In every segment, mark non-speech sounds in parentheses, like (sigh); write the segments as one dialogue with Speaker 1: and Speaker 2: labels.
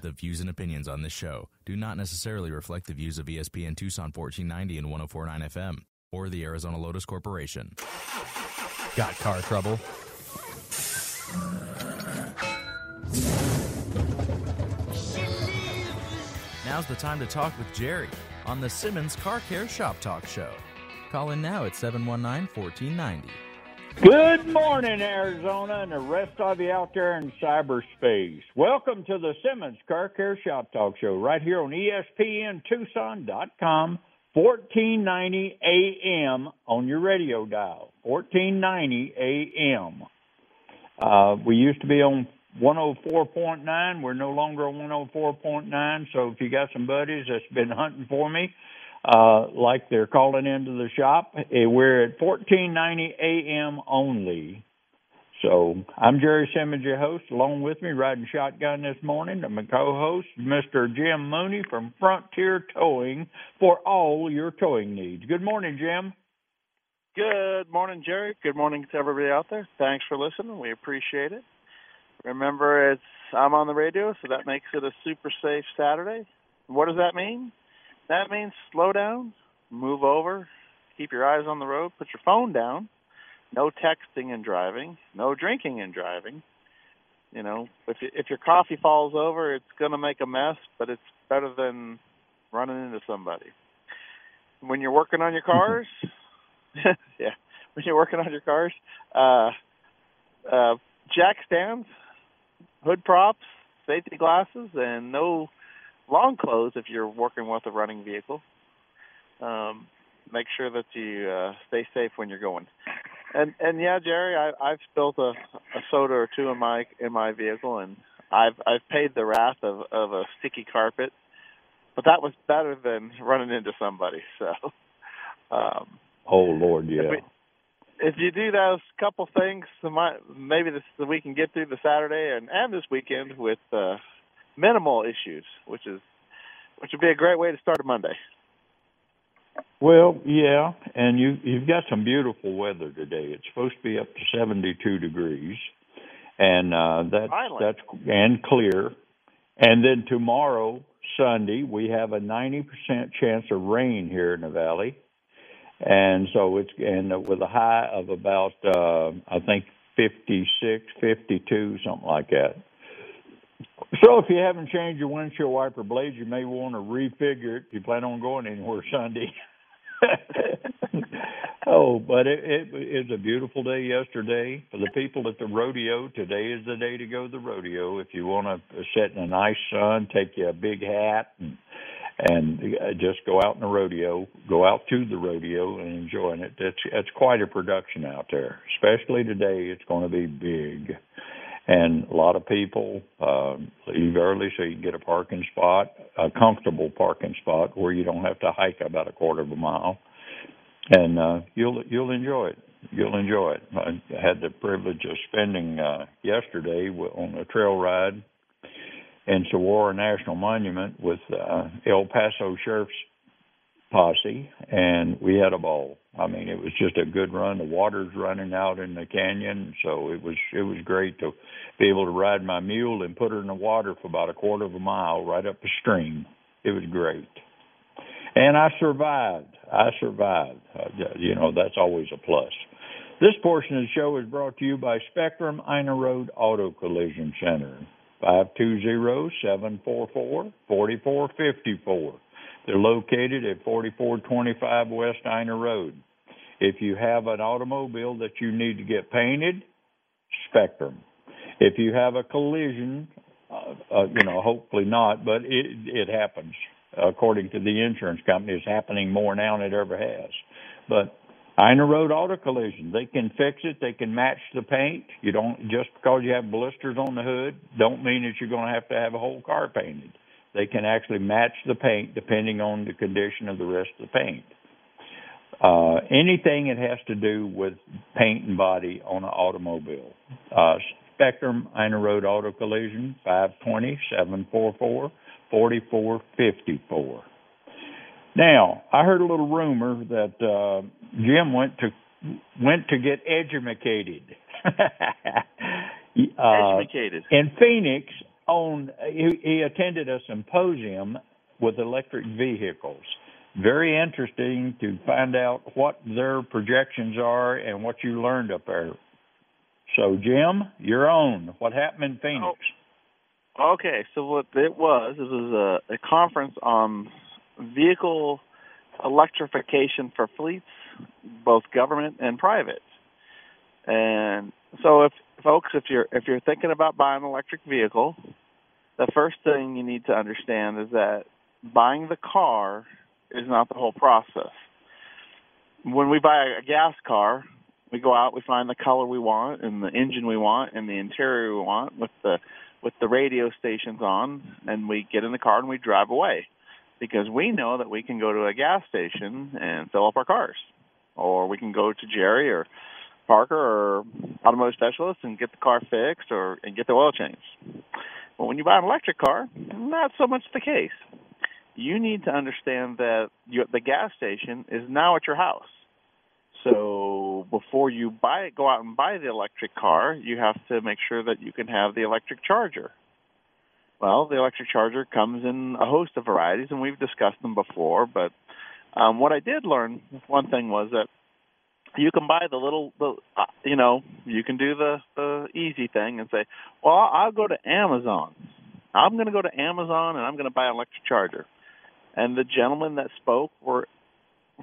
Speaker 1: The views and opinions on this show do not necessarily reflect the views of ESPN Tucson 1490 and 1049 FM or the Arizona Lotus Corporation.
Speaker 2: Got car trouble?
Speaker 1: Now's the time to talk with Jerry on the Simmons Car Care Shop Talk Show.
Speaker 2: Call in now at 719 1490.
Speaker 3: Good morning, Arizona, and the rest of you out there in cyberspace. Welcome to the Simmons Car Care Shop Talk Show right here on ESPNTucson.com, 1490 AM on your radio dial. 1490 AM. Uh, we used to be on 104.9. We're no longer on 104.9. So if you got some buddies that's been hunting for me, uh, like they're calling into the shop, eh, we're at 1490 AM only. So I'm Jerry Simmons, your host. Along with me, riding shotgun this morning, my co-host, Mr. Jim Mooney from Frontier Towing for all your towing needs. Good morning, Jim.
Speaker 4: Good morning, Jerry. Good morning to everybody out there. Thanks for listening. We appreciate it. Remember, it's I'm on the radio, so that makes it a super safe Saturday. What does that mean? That means slow down, move over, keep your eyes on the road, put your phone down. No texting and driving, no drinking and driving. You know, if if your coffee falls over, it's going to make a mess, but it's better than running into somebody. When you're working on your cars, (laughs) yeah, when you're working on your cars, uh, uh, jack stands, hood props, safety glasses, and no long clothes if you're working with a running vehicle. Um, make sure that you uh, stay safe when you're going. And and yeah, Jerry, I, I've spilled a, a soda or two in my in my vehicle, and I've I've paid the wrath of of a sticky carpet, but that was better than running into somebody. So. Um,
Speaker 3: oh Lord, yeah.
Speaker 4: If, we, if you do those couple things, maybe this we can get through the Saturday and and this weekend with uh, minimal issues, which is which would be a great way to start a Monday.
Speaker 3: Well, yeah, and you you've got some beautiful weather today. It's supposed to be up to 72 degrees, and uh, that's
Speaker 4: Finally.
Speaker 3: that's and clear. And then tomorrow, Sunday, we have a 90% chance of rain here in the valley, and so it's and with a high of about uh, I think 56, 52, something like that. So if you haven't changed your windshield wiper blades, you may want to refigure it. If you plan on going anywhere Sunday. (laughs) oh, but it, it it's a beautiful day yesterday for the people at the rodeo. Today is the day to go to the rodeo. If you want to sit in a nice sun, take you a big hat and and uh, just go out in the rodeo, go out to the rodeo and enjoying it. It's it's quite a production out there. Especially today, it's going to be big and a lot of people uh, leave early so you can get a parking spot, a comfortable parking spot where you don't have to hike about a quarter of a mile, and uh, you'll you'll enjoy it. You'll enjoy it. I had the privilege of spending uh, yesterday on a trail ride in Saguaro National Monument with uh, El Paso Sheriff's posse, and we had a ball. I mean, it was just a good run. The water's running out in the canyon, so it was it was great to be able to ride my mule and put her in the water for about a quarter of a mile right up the stream. It was great, and I survived. I survived. Uh, you know, that's always a plus. This portion of the show is brought to you by Spectrum Ina Road Auto Collision Center. Five two zero seven four four forty four fifty four. They're located at 4425 West Ina Road. If you have an automobile that you need to get painted, Spectrum. If you have a collision, uh, uh, you know, hopefully not, but it it happens. According to the insurance company, it's happening more now than it ever has. But Ina Road Auto Collision, they can fix it. They can match the paint. You don't just because you have blisters on the hood, don't mean that you're going to have to have a whole car painted. They can actually match the paint depending on the condition of the rest of the paint. Uh, anything it has to do with paint and body on an automobile. Uh, Spectrum Ina Road Auto Collision, 520 744 4454. Now, I heard a little rumor that uh, Jim went to went to get educated. (laughs)
Speaker 4: uh, educated.
Speaker 3: In Phoenix, on he, he attended a symposium with electric vehicles. Very interesting to find out what their projections are and what you learned up there. So, Jim, your own. What happened in Phoenix?
Speaker 4: Oh, okay, so what it was, it was a, a conference on vehicle electrification for fleets, both government and private. And so, if folks, if you're if you're thinking about buying an electric vehicle, the first thing you need to understand is that buying the car is not the whole process. When we buy a gas car, we go out, we find the color we want and the engine we want and the interior we want with the with the radio stations on and we get in the car and we drive away because we know that we can go to a gas station and fill up our cars or we can go to Jerry or Parker or automotive specialist and get the car fixed or and get the oil changed. But when you buy an electric car, not so much the case. You need to understand that you, the gas station is now at your house. So before you buy it, go out and buy the electric car, you have to make sure that you can have the electric charger. Well, the electric charger comes in a host of varieties, and we've discussed them before. But um, what I did learn, one thing was that you can buy the little, the, uh, you know, you can do the the easy thing and say, well, I'll go to Amazon. I'm going to go to Amazon and I'm going to buy an electric charger. And the gentlemen that spoke were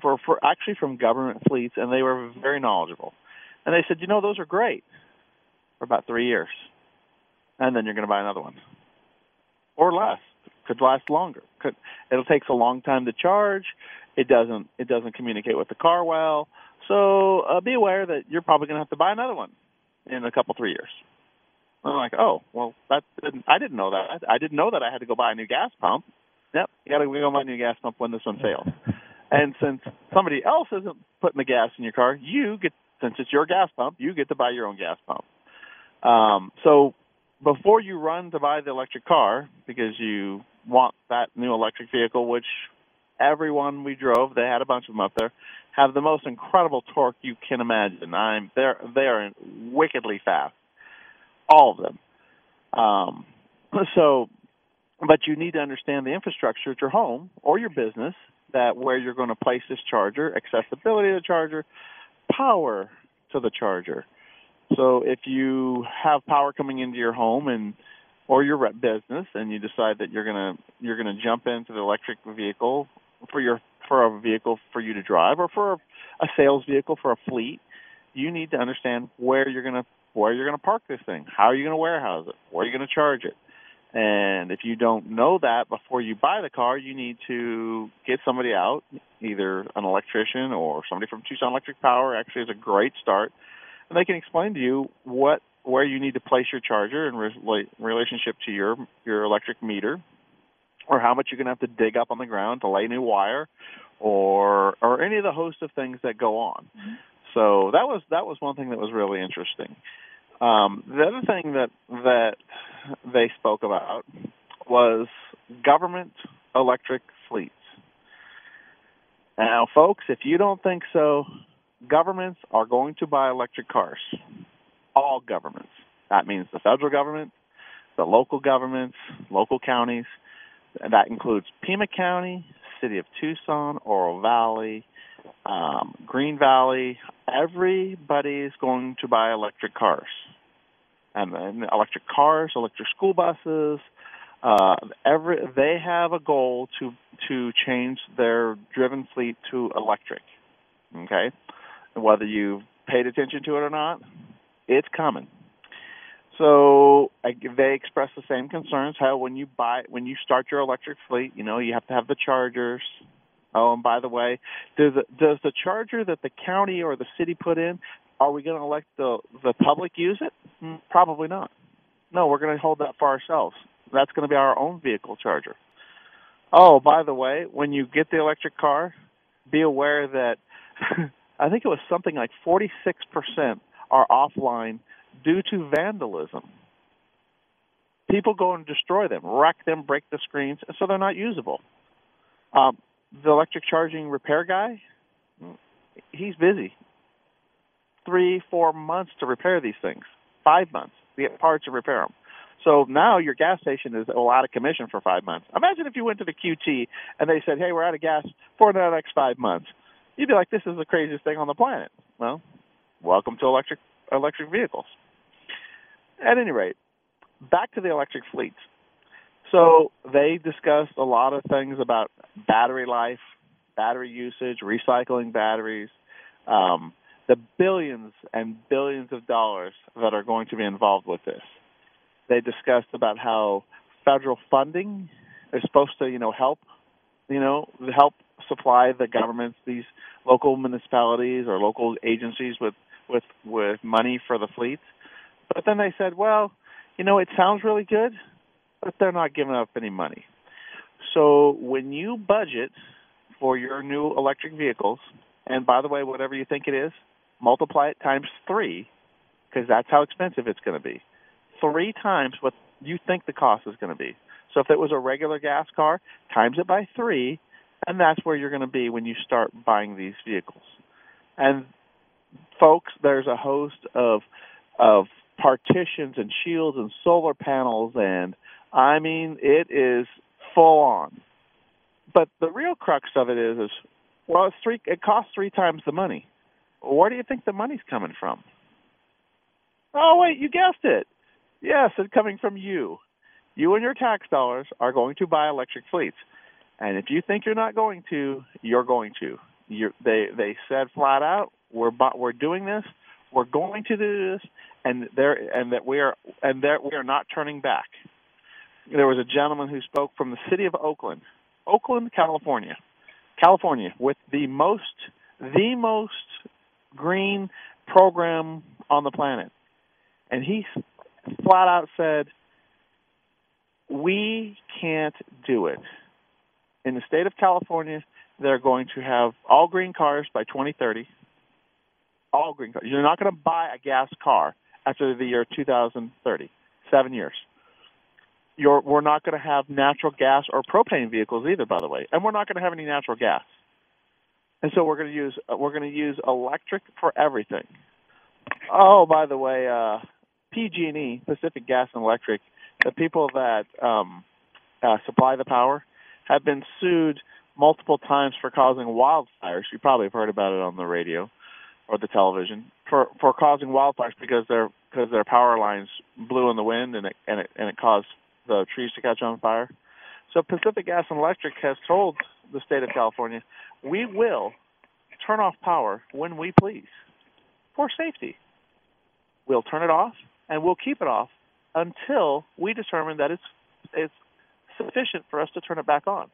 Speaker 4: for, for actually from government fleets, and they were very knowledgeable. And they said, you know, those are great for about three years, and then you're going to buy another one, or less. Could last longer. Could it'll takes a long time to charge. It doesn't it doesn't communicate with the car well. So uh, be aware that you're probably going to have to buy another one in a couple three years. I'm like, oh, well, that didn't, I didn't know that. I didn't know that I had to go buy a new gas pump. Yep, you got to go buy a new gas pump when this one fails. (laughs) And since somebody else isn't putting the gas in your car, you get since it's your gas pump, you get to buy your own gas pump. Um, so before you run to buy the electric car because you want that new electric vehicle, which everyone we drove, they had a bunch of them up there, have the most incredible torque you can imagine. I'm they're they are wickedly fast, all of them. Um, (laughs) so, but you need to understand the infrastructure at your home or your business that where you're going to place this charger, accessibility of the charger, power to the charger. So if you have power coming into your home and or your business and you decide that you're going to you're going to jump into the electric vehicle for your for a vehicle for you to drive or for a sales vehicle for a fleet, you need to understand where you're going to where you're going to park this thing, how are you going to warehouse it, where are you going to charge it. And if you don't know that before you buy the car, you need to get somebody out, either an electrician or somebody from Tucson Electric Power. Actually, is a great start, and they can explain to you what where you need to place your charger in re- relationship to your your electric meter, or how much you're going to have to dig up on the ground to lay new wire, or or any of the host of things that go on. Mm-hmm. So that was that was one thing that was really interesting. Um, the other thing that that they spoke about was government electric fleets. Now, folks, if you don't think so, governments are going to buy electric cars. All governments. That means the federal government, the local governments, local counties. That includes Pima County, City of Tucson, Oro Valley, um, Green Valley. Everybody's going to buy electric cars and, and electric cars, electric school buses. Uh, every they have a goal to to change their driven fleet to electric. Okay, and whether you've paid attention to it or not, it's coming. So I, they express the same concerns. How when you buy when you start your electric fleet, you know you have to have the chargers. Oh, and by the way, does the, does the charger that the county or the city put in are we going to let the the public use it? Hmm, probably not. No, we're going to hold that for ourselves. That's going to be our own vehicle charger. Oh, by the way, when you get the electric car, be aware that (laughs) I think it was something like 46% are offline due to vandalism. People go and destroy them, wreck them, break the screens, so they're not usable. Um, the electric charging repair guy, he's busy three, four months to repair these things, five months to get parts to repair them. So now your gas station is well, out of commission for five months. Imagine if you went to the QT and they said, "Hey, we're out of gas for the next five months." You'd be like, "This is the craziest thing on the planet." Well, welcome to electric electric vehicles. At any rate, back to the electric fleets. So they discussed a lot of things about battery life, battery usage, recycling batteries, um, the billions and billions of dollars that are going to be involved with this. They discussed about how federal funding is supposed to, you know, help, you know, help supply the governments, these local municipalities or local agencies with with with money for the fleets. But then they said, well, you know, it sounds really good, but they're not giving up any money. So when you budget for your new electric vehicles, and by the way, whatever you think it is, multiply it times three, because that's how expensive it's going to be. Three times what you think the cost is going to be. So if it was a regular gas car, times it by three, and that's where you're going to be when you start buying these vehicles. And folks, there's a host of of partitions and shields and solar panels and I mean it is full on. But the real crux of it is is well it's three it costs three times the money. Where do you think the money's coming from? Oh wait, you guessed it. Yes, it's coming from you. You and your tax dollars are going to buy electric fleets. And if you think you're not going to, you're going to. You're, they they said flat out, we're we're doing this, we're going to do this, and there and that we are and that we are not turning back. There was a gentleman who spoke from the city of Oakland, Oakland, California, California, with the most the most green program on the planet, and he flat out said, "We can't do it." In the state of California, they're going to have all green cars by 2030. All green cars. You're not going to buy a gas car after the year 2030. Seven years. You're, we're not going to have natural gas or propane vehicles either, by the way, and we're not going to have any natural gas. And so we're going to use we're going to use electric for everything. Oh, by the way, uh, PG&E, Pacific Gas and Electric, the people that um, uh, supply the power, have been sued multiple times for causing wildfires. You probably have heard about it on the radio or the television for for causing wildfires because their because their power lines blew in the wind and it and it and it caused the trees to catch on fire. So Pacific Gas and Electric has told the state of California, we will turn off power when we please for safety. We'll turn it off and we'll keep it off until we determine that it's it's sufficient for us to turn it back on.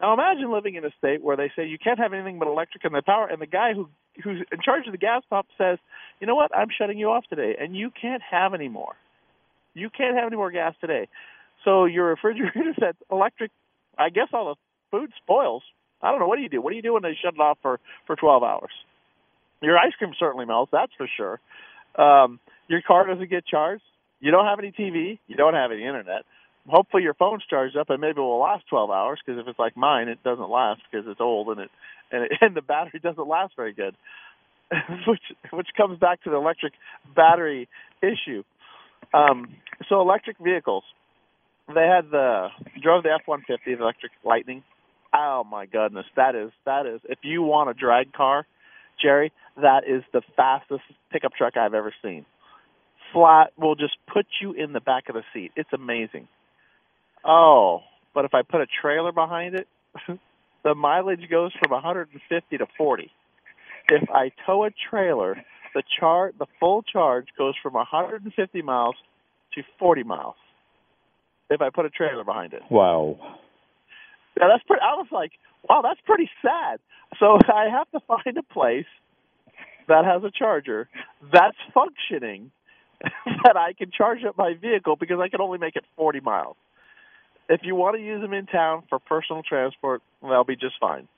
Speaker 4: Now imagine living in a state where they say you can't have anything but electric and the power, and the guy who who's in charge of the gas pump says, you know what, I'm shutting you off today, and you can't have any more. You can't have any more gas today. So your refrigerator (laughs) that's electric, I guess all the food spoils. I don't know. What do you do? What do you do when they shut it off for for 12 hours? Your ice cream certainly melts, that's for sure. Um, your car doesn't get charged. You don't have any TV. You don't have any internet hopefully your phone's charged up and maybe it will last 12 hours because if it's like mine it doesn't last because it's old and it and it, (laughs) and the battery doesn't last very good (laughs) which which comes back to the electric battery issue um so electric vehicles they had the drove the F150 the electric lightning. Oh my goodness that is that is if you want a drag car Jerry that is the fastest pickup truck I've ever seen. Flat will just put you in the back of the seat. It's amazing. Oh, but if I put a trailer behind it, (laughs) the mileage goes from 150 to 40. If I tow a trailer, the char the full charge goes from 150 miles to 40 miles. If I put a trailer behind it.
Speaker 3: Wow.
Speaker 4: Yeah, that's pretty. I was like, wow, that's pretty sad. So (laughs) I have to find a place that has a charger that's functioning (laughs) that I can charge up my vehicle because I can only make it 40 miles if you want to use them in town for personal transport, they'll be just fine.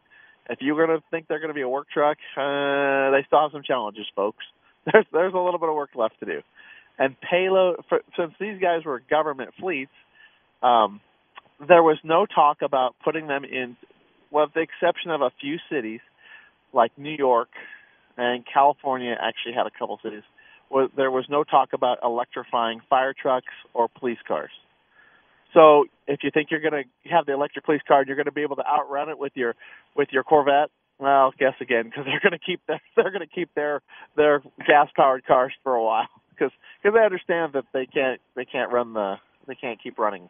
Speaker 4: If you're going to think they're going to be a work truck, uh, they still have some challenges, folks. (laughs) There's there's a little bit of work left to do. And payload, for, since these guys were government fleets, um, there was no talk about putting them in, with the exception of a few cities like New York and California. Actually, had a couple cities Where there was no talk about electrifying fire trucks or police cars. So if you think you're going to have the electric police car and you're going to be able to outrun it with your with your Corvette, well, guess again because they're going to keep their (laughs) they're going to keep their their gas powered cars for a while because because they understand that they can't they can't run the they can't keep running.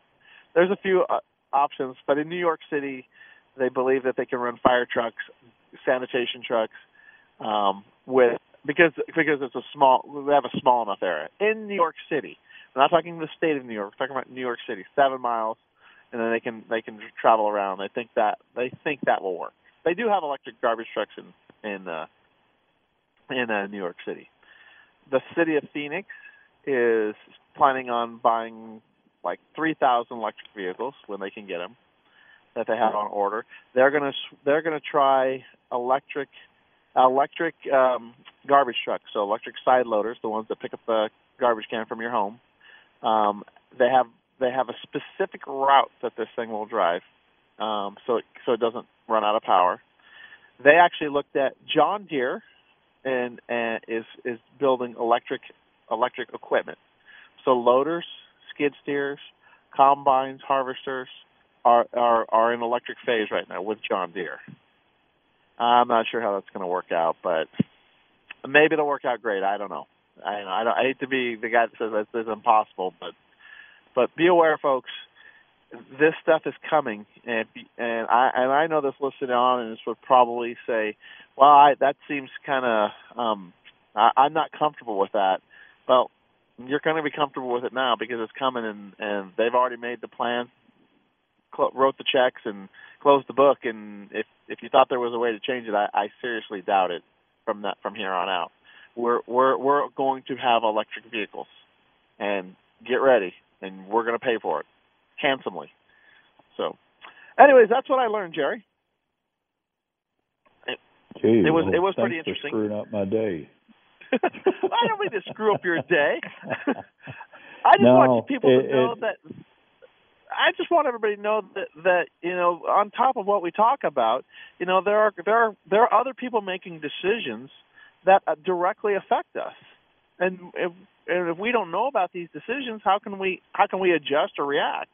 Speaker 4: There's a few uh, options, but in New York City, they believe that they can run fire trucks, sanitation trucks, um, with because because it's a small they have a small enough area in New York City. We're not talking the state of New York. We're talking about New York City, seven miles, and then they can they can travel around. They think that they think that will work. They do have electric garbage trucks in in uh, in uh, New York City. The city of Phoenix is planning on buying like 3,000 electric vehicles when they can get them that they have on order. They're gonna they're gonna try electric electric um, garbage trucks, so electric side loaders, the ones that pick up the garbage can from your home. Um, they have they have a specific route that this thing will drive, um, so it, so it doesn't run out of power. They actually looked at John Deere, and, and is is building electric electric equipment. So loaders, skid steers, combines, harvesters are are are in electric phase right now with John Deere. I'm not sure how that's going to work out, but maybe it'll work out great. I don't know. I don't, I, don't, I hate to be the guy that says this is impossible, but but be aware, folks. This stuff is coming, and and I and I know this listening on, and this would probably say, well, I, that seems kind of um, I, I'm not comfortable with that. Well, you're going to be comfortable with it now because it's coming, and and they've already made the plan, cl- wrote the checks, and closed the book. And if if you thought there was a way to change it, I, I seriously doubt it from that from here on out we're we're we're going to have electric vehicles, and get ready, and we're going to pay for it handsomely. So, anyways, that's what I learned, Jerry.
Speaker 3: It, Gee,
Speaker 4: it was
Speaker 3: well,
Speaker 4: it was
Speaker 3: pretty
Speaker 4: interesting.
Speaker 3: For screwing up my day. (laughs)
Speaker 4: I don't mean to screw up your day. (laughs) I just
Speaker 3: no,
Speaker 4: want people
Speaker 3: it,
Speaker 4: to know
Speaker 3: it,
Speaker 4: that. I just want everybody to know that that you know, on top of what we talk about, you know, there are there are there are other people making decisions that uh, directly affect us. And if, and if we don't know about these decisions, how can we how can we adjust or react?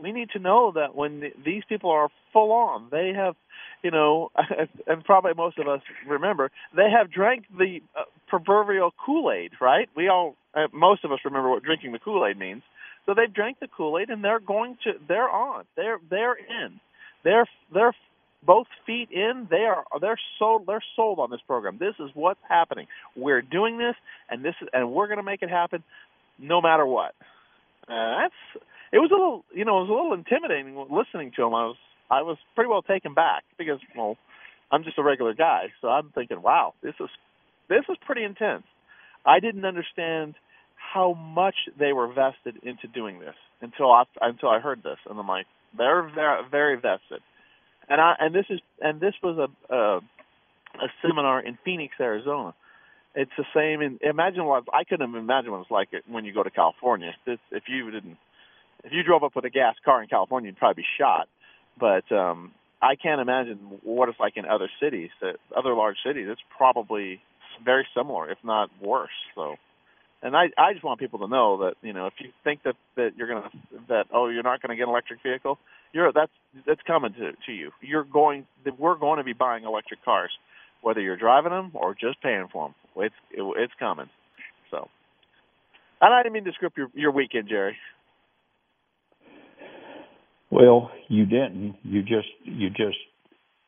Speaker 4: We need to know that when the, these people are full on, they have, you know, (laughs) and probably most of us remember, they have drank the uh, proverbial Kool Aid, right? We all, uh, most of us remember what drinking the Kool Aid means. So they've drank the Kool Aid and they're going to, they're on, they're they're in, they're they're both feet in. They are they're sold they're sold on this program. This is what's happening. We're doing this, and this is and we're going to make it happen, no matter what. Uh, that's it was a little you know it was a little intimidating listening to him. I was I was pretty well taken back because well I'm just a regular guy, so I'm thinking wow this is this is pretty intense. I didn't understand how much they were vested into doing this until I until I heard this, and I'm like they're very very vested and I and this is and this was a a, a seminar in Phoenix, Arizona. It's the same in imagine what I couldn't imagine what it's like when you go to California. If, if you didn't if you drove up with a gas car in California, you'd probably be shot. But um I can't imagine what it's like in other cities, that other large cities. It's probably very similar, if not worse. So, and I I just want people to know that you know if you think that that you're gonna that oh you're not gonna get an electric vehicle, you're that's that's coming to to you. You're going we're going to be buying electric cars, whether you're driving them or just paying for them. It's it, it's coming. So, and I didn't mean to script your your weekend, Jerry.
Speaker 3: Well, you didn't. You just you just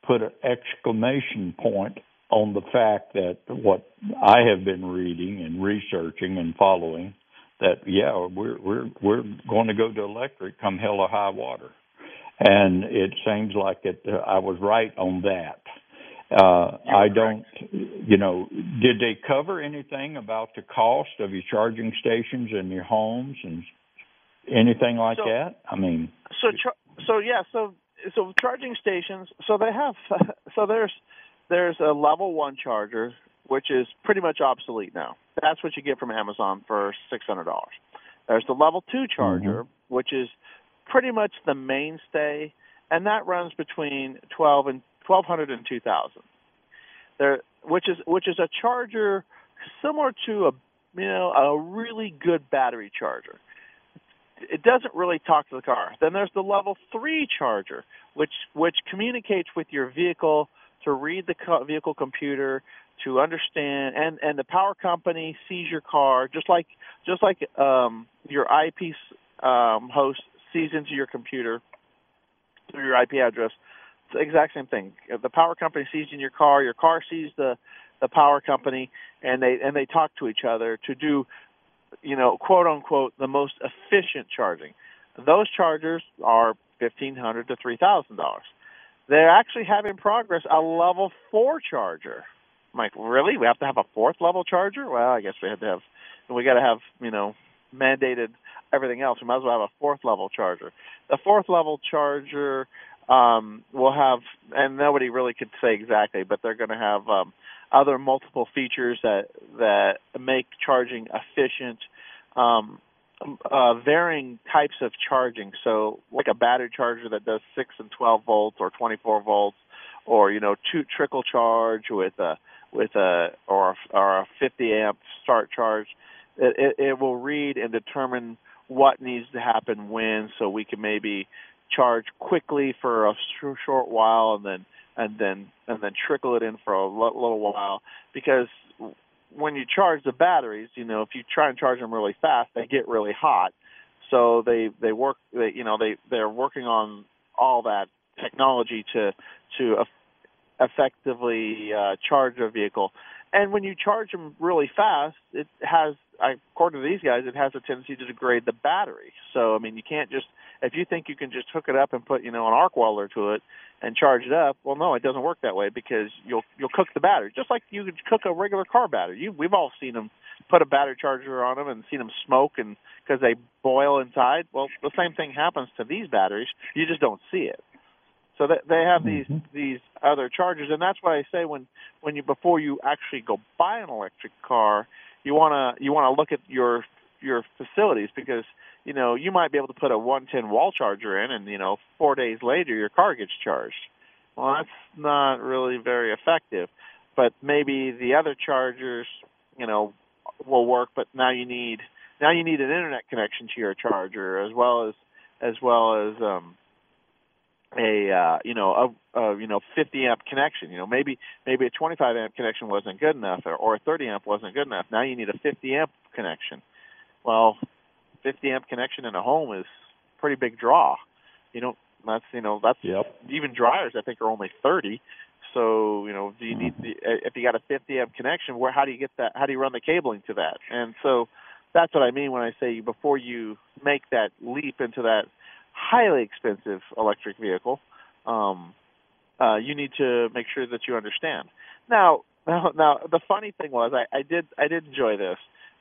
Speaker 3: put an exclamation point on the fact that what I have been reading and researching and following that yeah we're we're we're going to go to electric come hell or high water and it seems like it. Uh, I was right on that. Uh, I don't, you know, did they cover anything about the cost of your charging stations in your homes and anything like
Speaker 4: so,
Speaker 3: that? I mean,
Speaker 4: so so yeah, so so charging stations. So they have, (laughs) so there's there's a level one charger which is pretty much obsolete now. That's what you get from Amazon for six hundred dollars. There's the level two charger, mm-hmm. which is pretty much the mainstay, and that runs between twelve and twelve hundred and two thousand. There, which is which is a charger similar to a you know, a really good battery charger. It doesn't really talk to the car. Then there's the level three charger, which which communicates with your vehicle to read the co- vehicle computer, to understand, and and the power company sees your car just like just like um, your IP um, host sees into your computer through your IP address. It's the exact same thing. The power company sees in your car, your car sees the the power company, and they and they talk to each other to do, you know, quote unquote, the most efficient charging. Those chargers are fifteen hundred to three thousand dollars. They're actually have in progress a level four charger. I'm like, really? We have to have a fourth level charger? Well, I guess we had to have. We got to have, you know, mandated everything else. We might as well have a fourth level charger. The fourth level charger um, will have, and nobody really could say exactly, but they're going to have um, other multiple features that that make charging efficient. Um, uh, varying types of charging. So, like a battery charger that does six and twelve volts, or twenty four volts, or you know, two trickle charge with a with a or a, or a fifty amp start charge. It, it, it will read and determine what needs to happen when, so we can maybe charge quickly for a short while and then and then and then trickle it in for a little while because when you charge the batteries, you know, if you try and charge them really fast, they get really hot. So they they work they you know they they're working on all that technology to to effectively uh, charge a vehicle. And when you charge them really fast, it has, according to these guys, it has a tendency to degrade the battery. So I mean, you can't just if you think you can just hook it up and put you know an arc welder to it and charge it up, well, no, it doesn't work that way because you'll you'll cook the battery just like you could cook a regular car battery. You we've all seen them put a battery charger on them and seen them smoke and because they boil inside. Well, the same thing happens to these batteries. You just don't see it. So that they have these
Speaker 3: Mhm.
Speaker 4: these other chargers, and that's why I say when when you before you actually go buy an electric car, you wanna you wanna look at your your facilities because you know you might be able to put a 110 wall charger in, and you know four days later your car gets charged. Well, that's not really very effective. But maybe the other chargers, you know, will work. But now you need now you need an internet connection to your charger as well as as well as um a uh, you know a, a you know 50 amp connection. You know maybe maybe a 25 amp connection wasn't good enough, or, or a 30 amp wasn't good enough. Now you need a 50 amp connection. Well, 50 amp connection in a home is pretty big draw. You know that's you know that's
Speaker 3: Yep.
Speaker 4: even dryers I think are only 30. So you know do you need the, if you got a 50 amp connection, where how do you get that? How do you run the cabling to that? And so that's what I mean when I say before you make that leap into that highly expensive electric vehicle, um, uh, you need to make sure that you understand. Now, (laughs) now, now, the funny thing was, I, I did, I did enjoy this.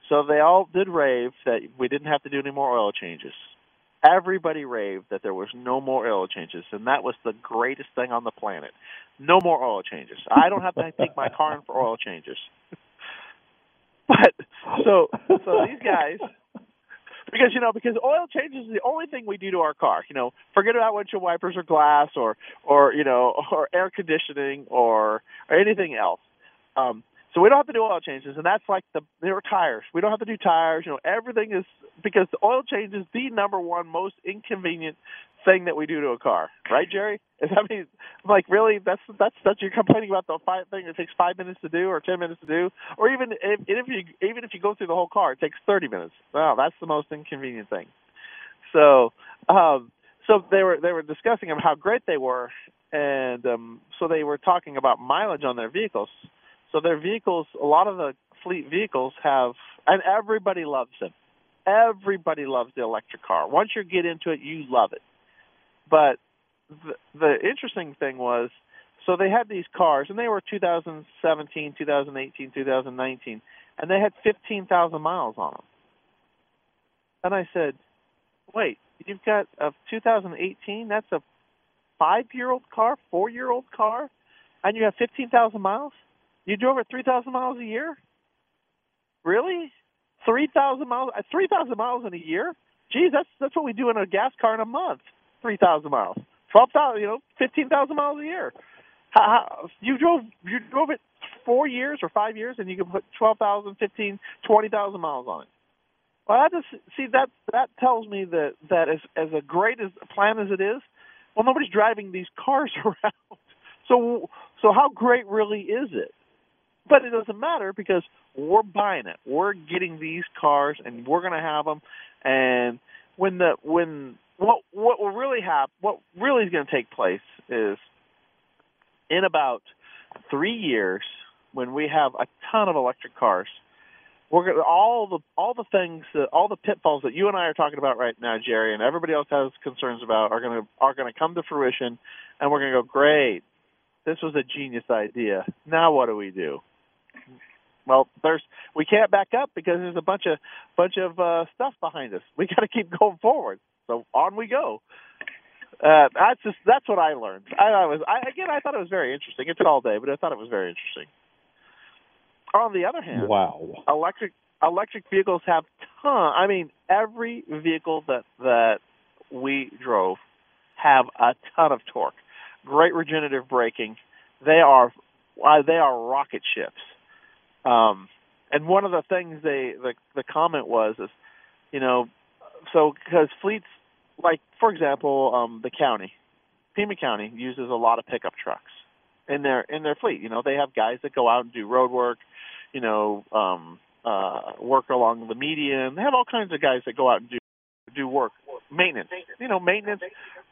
Speaker 4: So they all did rave that we didn't have to do any more oil changes. Everybody raved that there was no more oil changes, and that was the greatest thing on the planet. No more oil changes. I don't have to take my car in for oil changes. (laughs) but so, so these guys because you know because oil changes is the only thing we do to our car. You know forget about windshield wipers or glass or or you know (laughs) or air conditioning or or anything else. Um so we don't have to do oil changes and that's like the there are tires. We don't have to do tires. You know everything is because the oil change is the number one most inconvenient thing that we do to a car. Right jerry? Is I mean, I'm like really? That's that's that's you're complaining about the five thing that takes five minutes to do or ten minutes to do? Or even if if you even if you go through the whole car it takes thirty minutes. Wow that's the most inconvenient thing. So um so they were they were discussing how great they were and um so they were talking about mileage on their vehicles. So their vehicles a lot of the fleet vehicles have and everybody loves them. Everybody loves the electric car. Once you get into it you love it but the, the interesting thing was so they had these cars and they were 2017 2018 2019 and they had 15,000 miles on them and i said wait you've got a 2018 that's a 5 year old car 4 year old car and you have 15,000 miles? You drove it 3,000 miles a year? Really? 3,000 miles 3,000 miles in a year? Geez that's that's what we do in a gas car in a month 3,000 miles twelve thousand, you know, fifteen thousand miles a year. How, you drove you drove it four years or five years, and you can put twelve thousand, fifteen, twenty thousand miles on it. Well, I just see that that tells me that that as as a great as a plan as it is, well, nobody's driving these cars (laughs) around. So so how great really is it? But it doesn't matter because we're buying it. We're getting these cars, and we're going to have them. And when the when what what will really happen, what really is going to take place is in about three years when we have a ton of electric cars we're going to all the all the things that all the pitfalls that you and I are talking about right now, Jerry, and everybody else has concerns about are going to are going to come to fruition, and we're going to go great. This was a genius idea. Now what do we do? Well, there's we can't back up because there's a bunch of bunch of uh, stuff behind us. We (laughs) got to keep going forward. So on we go. Uh, that's just that's what I learned. I, I was I, again I thought it was very interesting. It took all day, but I thought it was very interesting. On the other hand,
Speaker 3: wow,
Speaker 4: electric electric vehicles have ton. I mean, every vehicle that that we drove have a ton of torque. Great regenerative braking. They are uh, they are rocket ships. Um, and one of the things they the the comment was is, you know, so because fleets like for example um, the county, Pima County uses a lot of pickup trucks in their in their fleet. You know, they have guys that go out and do road work you know, um, uh, work along the median. They have all kinds of guys that go out and do do work, maintenance. You know, maintenance,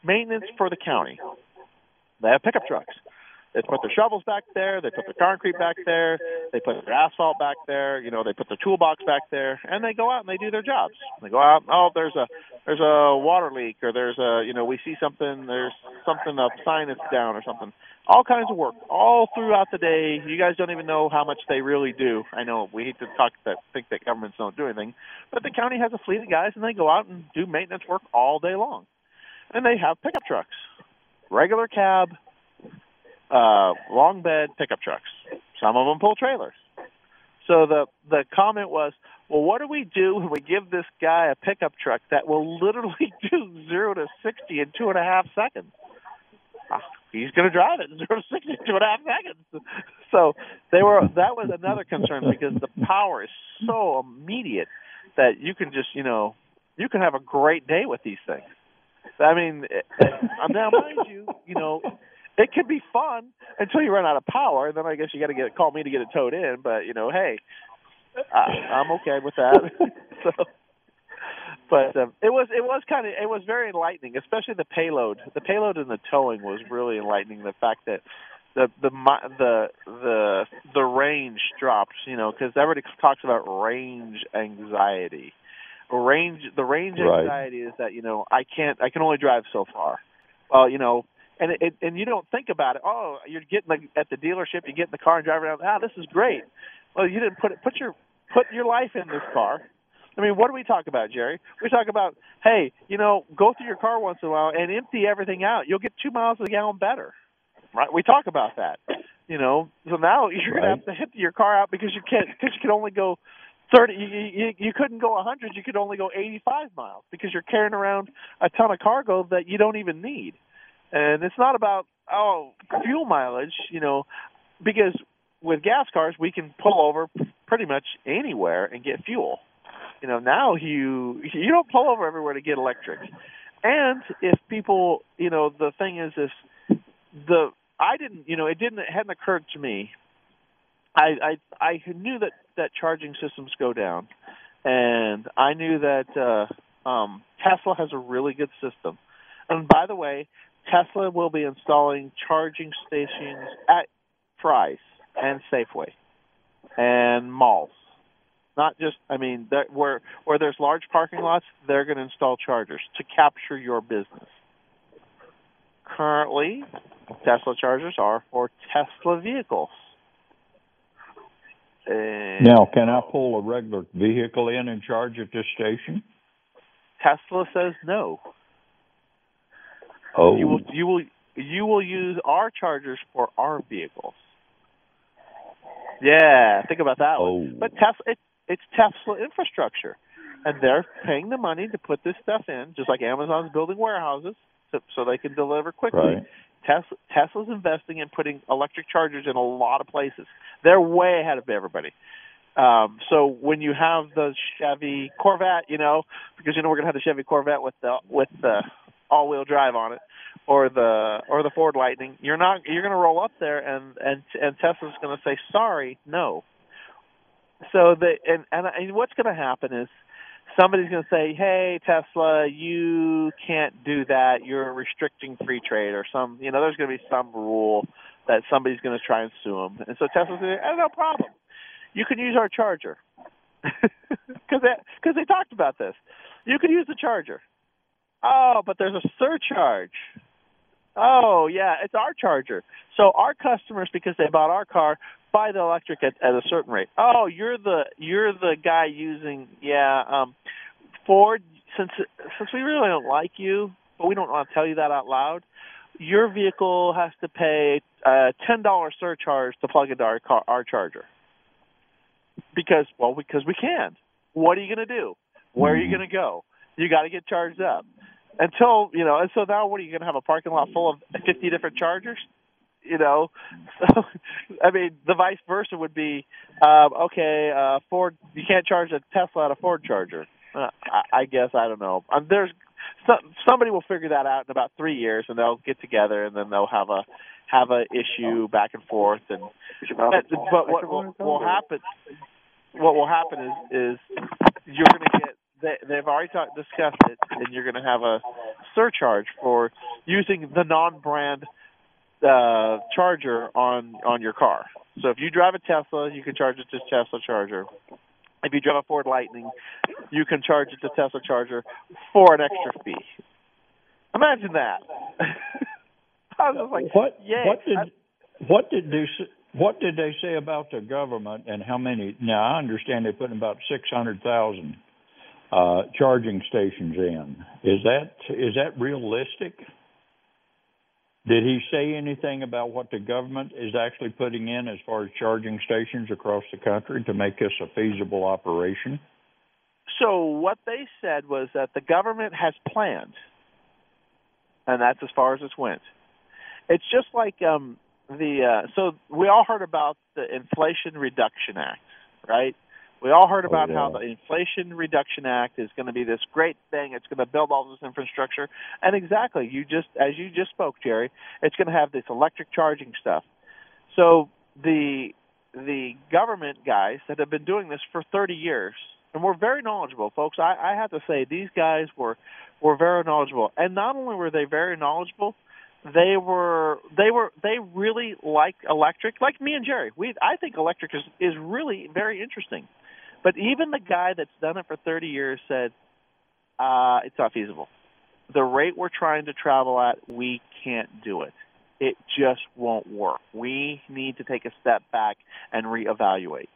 Speaker 4: maintenance for the county. They have pickup trucks. They put their shovels back there. They put their concrete back there. They put their asphalt back there. You know, they put their toolbox back there, and they go out and they do their jobs. They go out. Oh, there's a there's a water leak, or there's a you know we see something. There's something a sign that's down or something. All kinds of work all throughout the day. You guys don't even know how much they really do. I know we hate to talk that think that governments don't do anything, but the county has a fleet of guys, and they go out and do maintenance work all day long. And they have pickup trucks, regular cab uh, long bed pickup trucks. Some of them pull trailers. So the the comment was, well, what do we do when we give this guy a pickup truck that will literally (laughs) do zero to sixty in two and a half seconds? Ah, he's going to drive it zero to sixty in two and a half seconds. So they were that was another concern because the power is so immediate that you can just you know you can have a great day with these things. I mean, now mind you, you know it can be fun until you run out of power, and then I guess you got to get call me to get it towed in. But you know, hey, I, I'm okay with that. (laughs) (laughs) so, but um, it was it was kind of it was very enlightening, especially the payload. The payload and the towing was really enlightening. The fact that the the the the the range drops, you know, because everybody talks about range anxiety. Range the range anxiety right. is that you know I can't I can only drive so far. Well, you know, and it, and you don't think about it. Oh, you're getting the, at the dealership, you get in the car and drive around. Ah, this is great. Well, you didn't put it. Put your put your life in this car. I mean, what do we talk about, Jerry? We talk about, hey, you know, go through your car once in a while and empty everything out. You'll get two miles a gallon better, right? We talk about that. You know, so now (laughs) you're gonna have to empty your car out because you can't because you can only go thirty. You, you you couldn't go a hundred. You could only go eighty-five miles because you're carrying around a ton of cargo that you don't even need. And it's not about oh fuel mileage, you know, because with gas cars we can pull over pretty much anywhere and get fuel. You know, now you you don't pull over everywhere to get electric. And if people, you know, the thing is this the I didn't, you know, it didn't it hadn't occurred to me. I I I knew that that charging systems go down and I knew that uh um Tesla has a really good system. And by the way, Tesla will be installing charging stations at Fry's and Safeway and malls. Not just, I mean, where where there's large parking lots, they're going to install chargers to capture your business. Currently, Tesla chargers are for Tesla vehicles.
Speaker 3: And now, can I pull a regular vehicle in and charge at this station?
Speaker 4: Tesla says no.
Speaker 3: Oh.
Speaker 4: You will you will you will use our chargers for our vehicles. Yeah, think about that
Speaker 3: oh.
Speaker 4: one. But Tesla, it, it's Tesla infrastructure, and they're paying the money to put this stuff in, just like Amazon's building warehouses. so, so they can deliver quickly.
Speaker 3: Right.
Speaker 4: Tesla, Tesla's investing in putting electric chargers in a lot of places. They're way ahead of everybody. Um, so when you have the Chevy Corvette, you know, because you know we're gonna have the Chevy Corvette with the with the all-wheel drive on it, or the or the Ford Lightning, you're not you're gonna roll up there and and and Tesla's gonna say sorry, no. So the and and, and what's gonna happen is somebody's going to say, "Hey, Tesla, you can't do that. You're restricting free trade," or some, you know, there's going to be some rule that somebody's going to try and sue them. And so Tesla's going to oh, "No problem. You can use our charger." (laughs) They, cause they talked about this. You can use the charger. Oh, but there's a surcharge. Oh, yeah, it's our charger. So our customers, because they bought our car, buy the electric at, at a certain rate. Oh, you're the you're the guy using yeah. Um, Ford, since since we really don't like you, but we don't want to tell you that out loud. Your vehicle has to pay a ten dollar surcharge to plug into our car, our charger. Because well, because we can. What are you going to do? Where are you going to go? You got to get charged up. Until you know, and so now what are you going to have a parking lot full of fifty different chargers? you know? (laughs) So i mean the vice versa would be um okay uh ford you can't charge a tesla at a ford charger. Uh, I, I guess i don't know. Um, there's so, somebody will figure that out in about three years and they'll get together and then they'll have a have a issue back and forth and but, but what will, will happen what will happen is is you're going to get they, they've already talk, discussed it, and you're going to have a surcharge for using the non-brand uh, charger on on your car. So if you drive a Tesla, you can charge it to Tesla charger. If you drive a Ford Lightning, you can charge it to Tesla charger for an extra fee. Imagine that. (laughs) I was like,
Speaker 3: what?
Speaker 4: Yay.
Speaker 3: What did
Speaker 4: I,
Speaker 3: what did they what did they say about the government and how many? Now I understand they put in about six hundred thousand uh, charging stations in. Is that is that realistic? Did he say anything about what the government is actually putting in as far as charging stations across the country to make this a feasible operation?
Speaker 4: So what they said was that the government has planned, and that's as far as it went. It's just like um, the uh, so we all heard about the Inflation Reduction Act, right? We all heard about
Speaker 3: oh, yeah.
Speaker 4: how the Inflation Reduction Act is going to be this great thing. It's going to build all this infrastructure, and exactly, you just as you just spoke, Jerry, it's going to have this electric charging stuff. So the the government guys that have been doing this for 30 years, and we're very knowledgeable, folks. I, I have to say these guys were were very knowledgeable, and not only were they very knowledgeable, they were they were they really like electric, like me and Jerry. We I think electric is is really very interesting. But even the guy that's done it for 30 years said, uh, it's not feasible. The rate we're trying to travel at, we can't do it. It just won't work. We need to take a step back and reevaluate.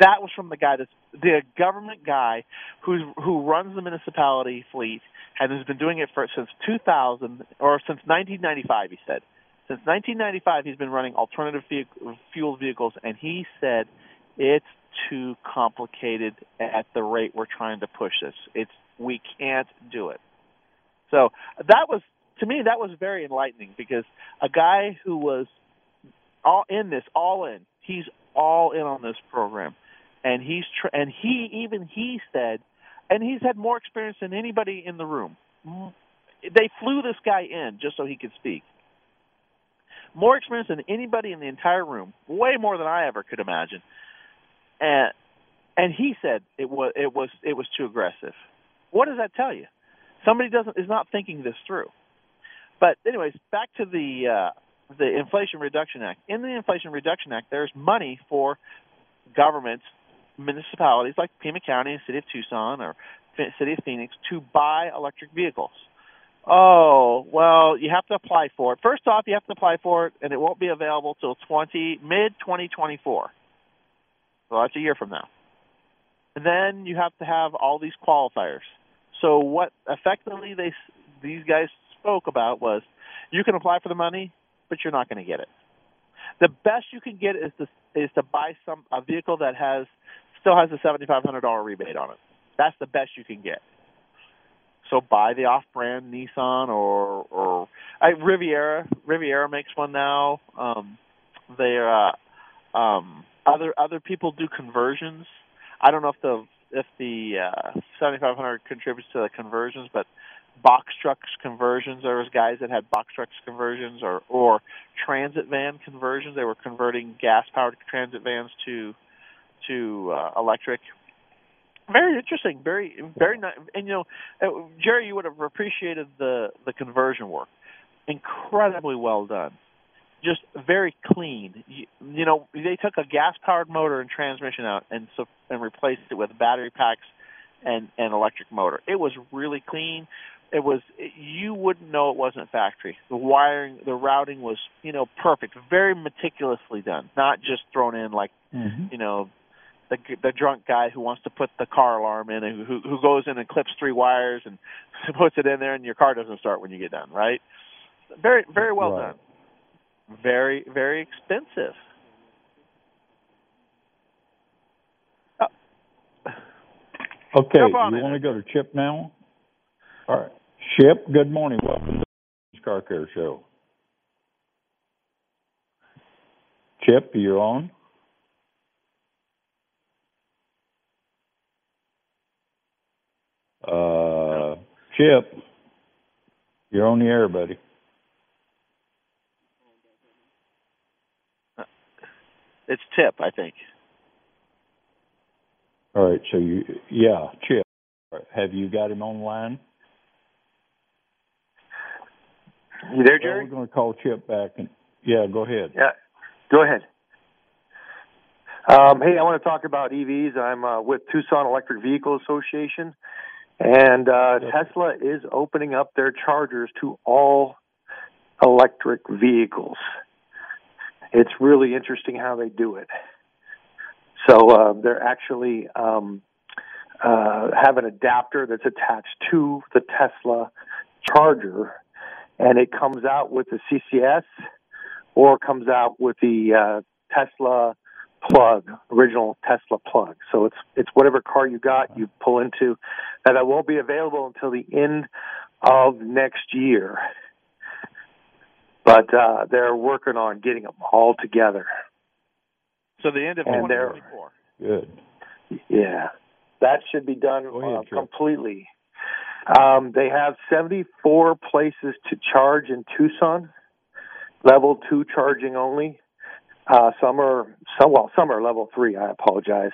Speaker 4: That was from the guy that's the government guy who's who runs the municipality fleet and has been doing it for since 2000 or since 1995. He said since 1995 he's been running alternative fuel vehicles, and he said it's too complicated at the rate we're trying to push this. It's we can't do it. So that was to me that was very enlightening because a guy who was all in this, all in, he's all in on this program, and he's tr- and he even he said, and he's had more experience than anybody in the room. They flew this guy in just so he could speak. More experience than anybody in the entire room, way more than I ever could imagine and and he said it was it was it was too aggressive. What does that tell you? Somebody doesn't is not thinking this through. But anyways, back to the uh, the Inflation Reduction Act. In the Inflation Reduction Act, there's money for governments, municipalities like Pima County and City of Tucson or City of Phoenix to buy electric vehicles. Oh, well, you have to apply for it. First off, you have to apply for it, and it won't be available till 20 mid 2024. So that's a year from now. And then you have to have all these qualifiers. So what effectively they these guys spoke about was you can apply for the money, but you're not going to get it. The best you can get is to is to buy some a vehicle that has still has a seventy five hundred dollar rebate on it. That's the best you can get. so buy the off-brand Nissan or or I, Rivian. Rivian makes one now. Um, they're uh, um, other other people do conversions. I don't know if the if the uh, 7500 contributes to the conversions, but box trucks conversions. There was guys that had box trucks conversions or or transit van conversions. They were converting gas powered transit vans to to uh, electric. Very interesting. Very very nice. And you know, uh, Jerry, you would have appreciated the the conversion work. Incredibly well done. Just very clean. You, you know, they took a gas powered motor and transmission out and so and replaced it with battery packs and and electric motor. It was really clean it was you wouldn't know it wasn't factory. The wiring, the routing was you know perfect, very meticulously done, not just thrown in like mm-hmm. you know the the drunk guy who wants to put the car alarm in and who who goes in and clips three wires and (laughs) puts it in there and your car doesn't start when you get done, right? Very very well right. done. Very very expensive.
Speaker 3: Okay, you want to go to Chip now? All right. Chip, good morning. Welcome to the Car Care Show. Chip, you're on. Uh, Chip, you're on the air, buddy.
Speaker 4: It's Tip, I think.
Speaker 3: All right, so you, yeah, Chip. Have you got him online?
Speaker 5: You there, Jerry?
Speaker 3: Well, we're going to call Chip back. And yeah, go ahead.
Speaker 5: Yeah, go ahead. Um, hey, I want to talk about EVs. I'm uh, with Tucson Electric Vehicle Association, and uh, Tesla is opening up their chargers to all electric vehicles. It's really interesting how they do it. So uh, they're actually um, uh, have an adapter that's attached to the Tesla charger and it comes out with the CCS or comes out with the uh, Tesla plug, original Tesla plug. So it's it's whatever car you got, you pull into. and that won't be available until the end of next year. But uh, they're working on getting them all together.
Speaker 4: So the end of 2024.
Speaker 3: Good.
Speaker 5: Yeah, that should be done ahead, uh, completely um, they have 74 places to charge in Tucson, level two charging only. Uh, some are some well, some are level three. I apologize.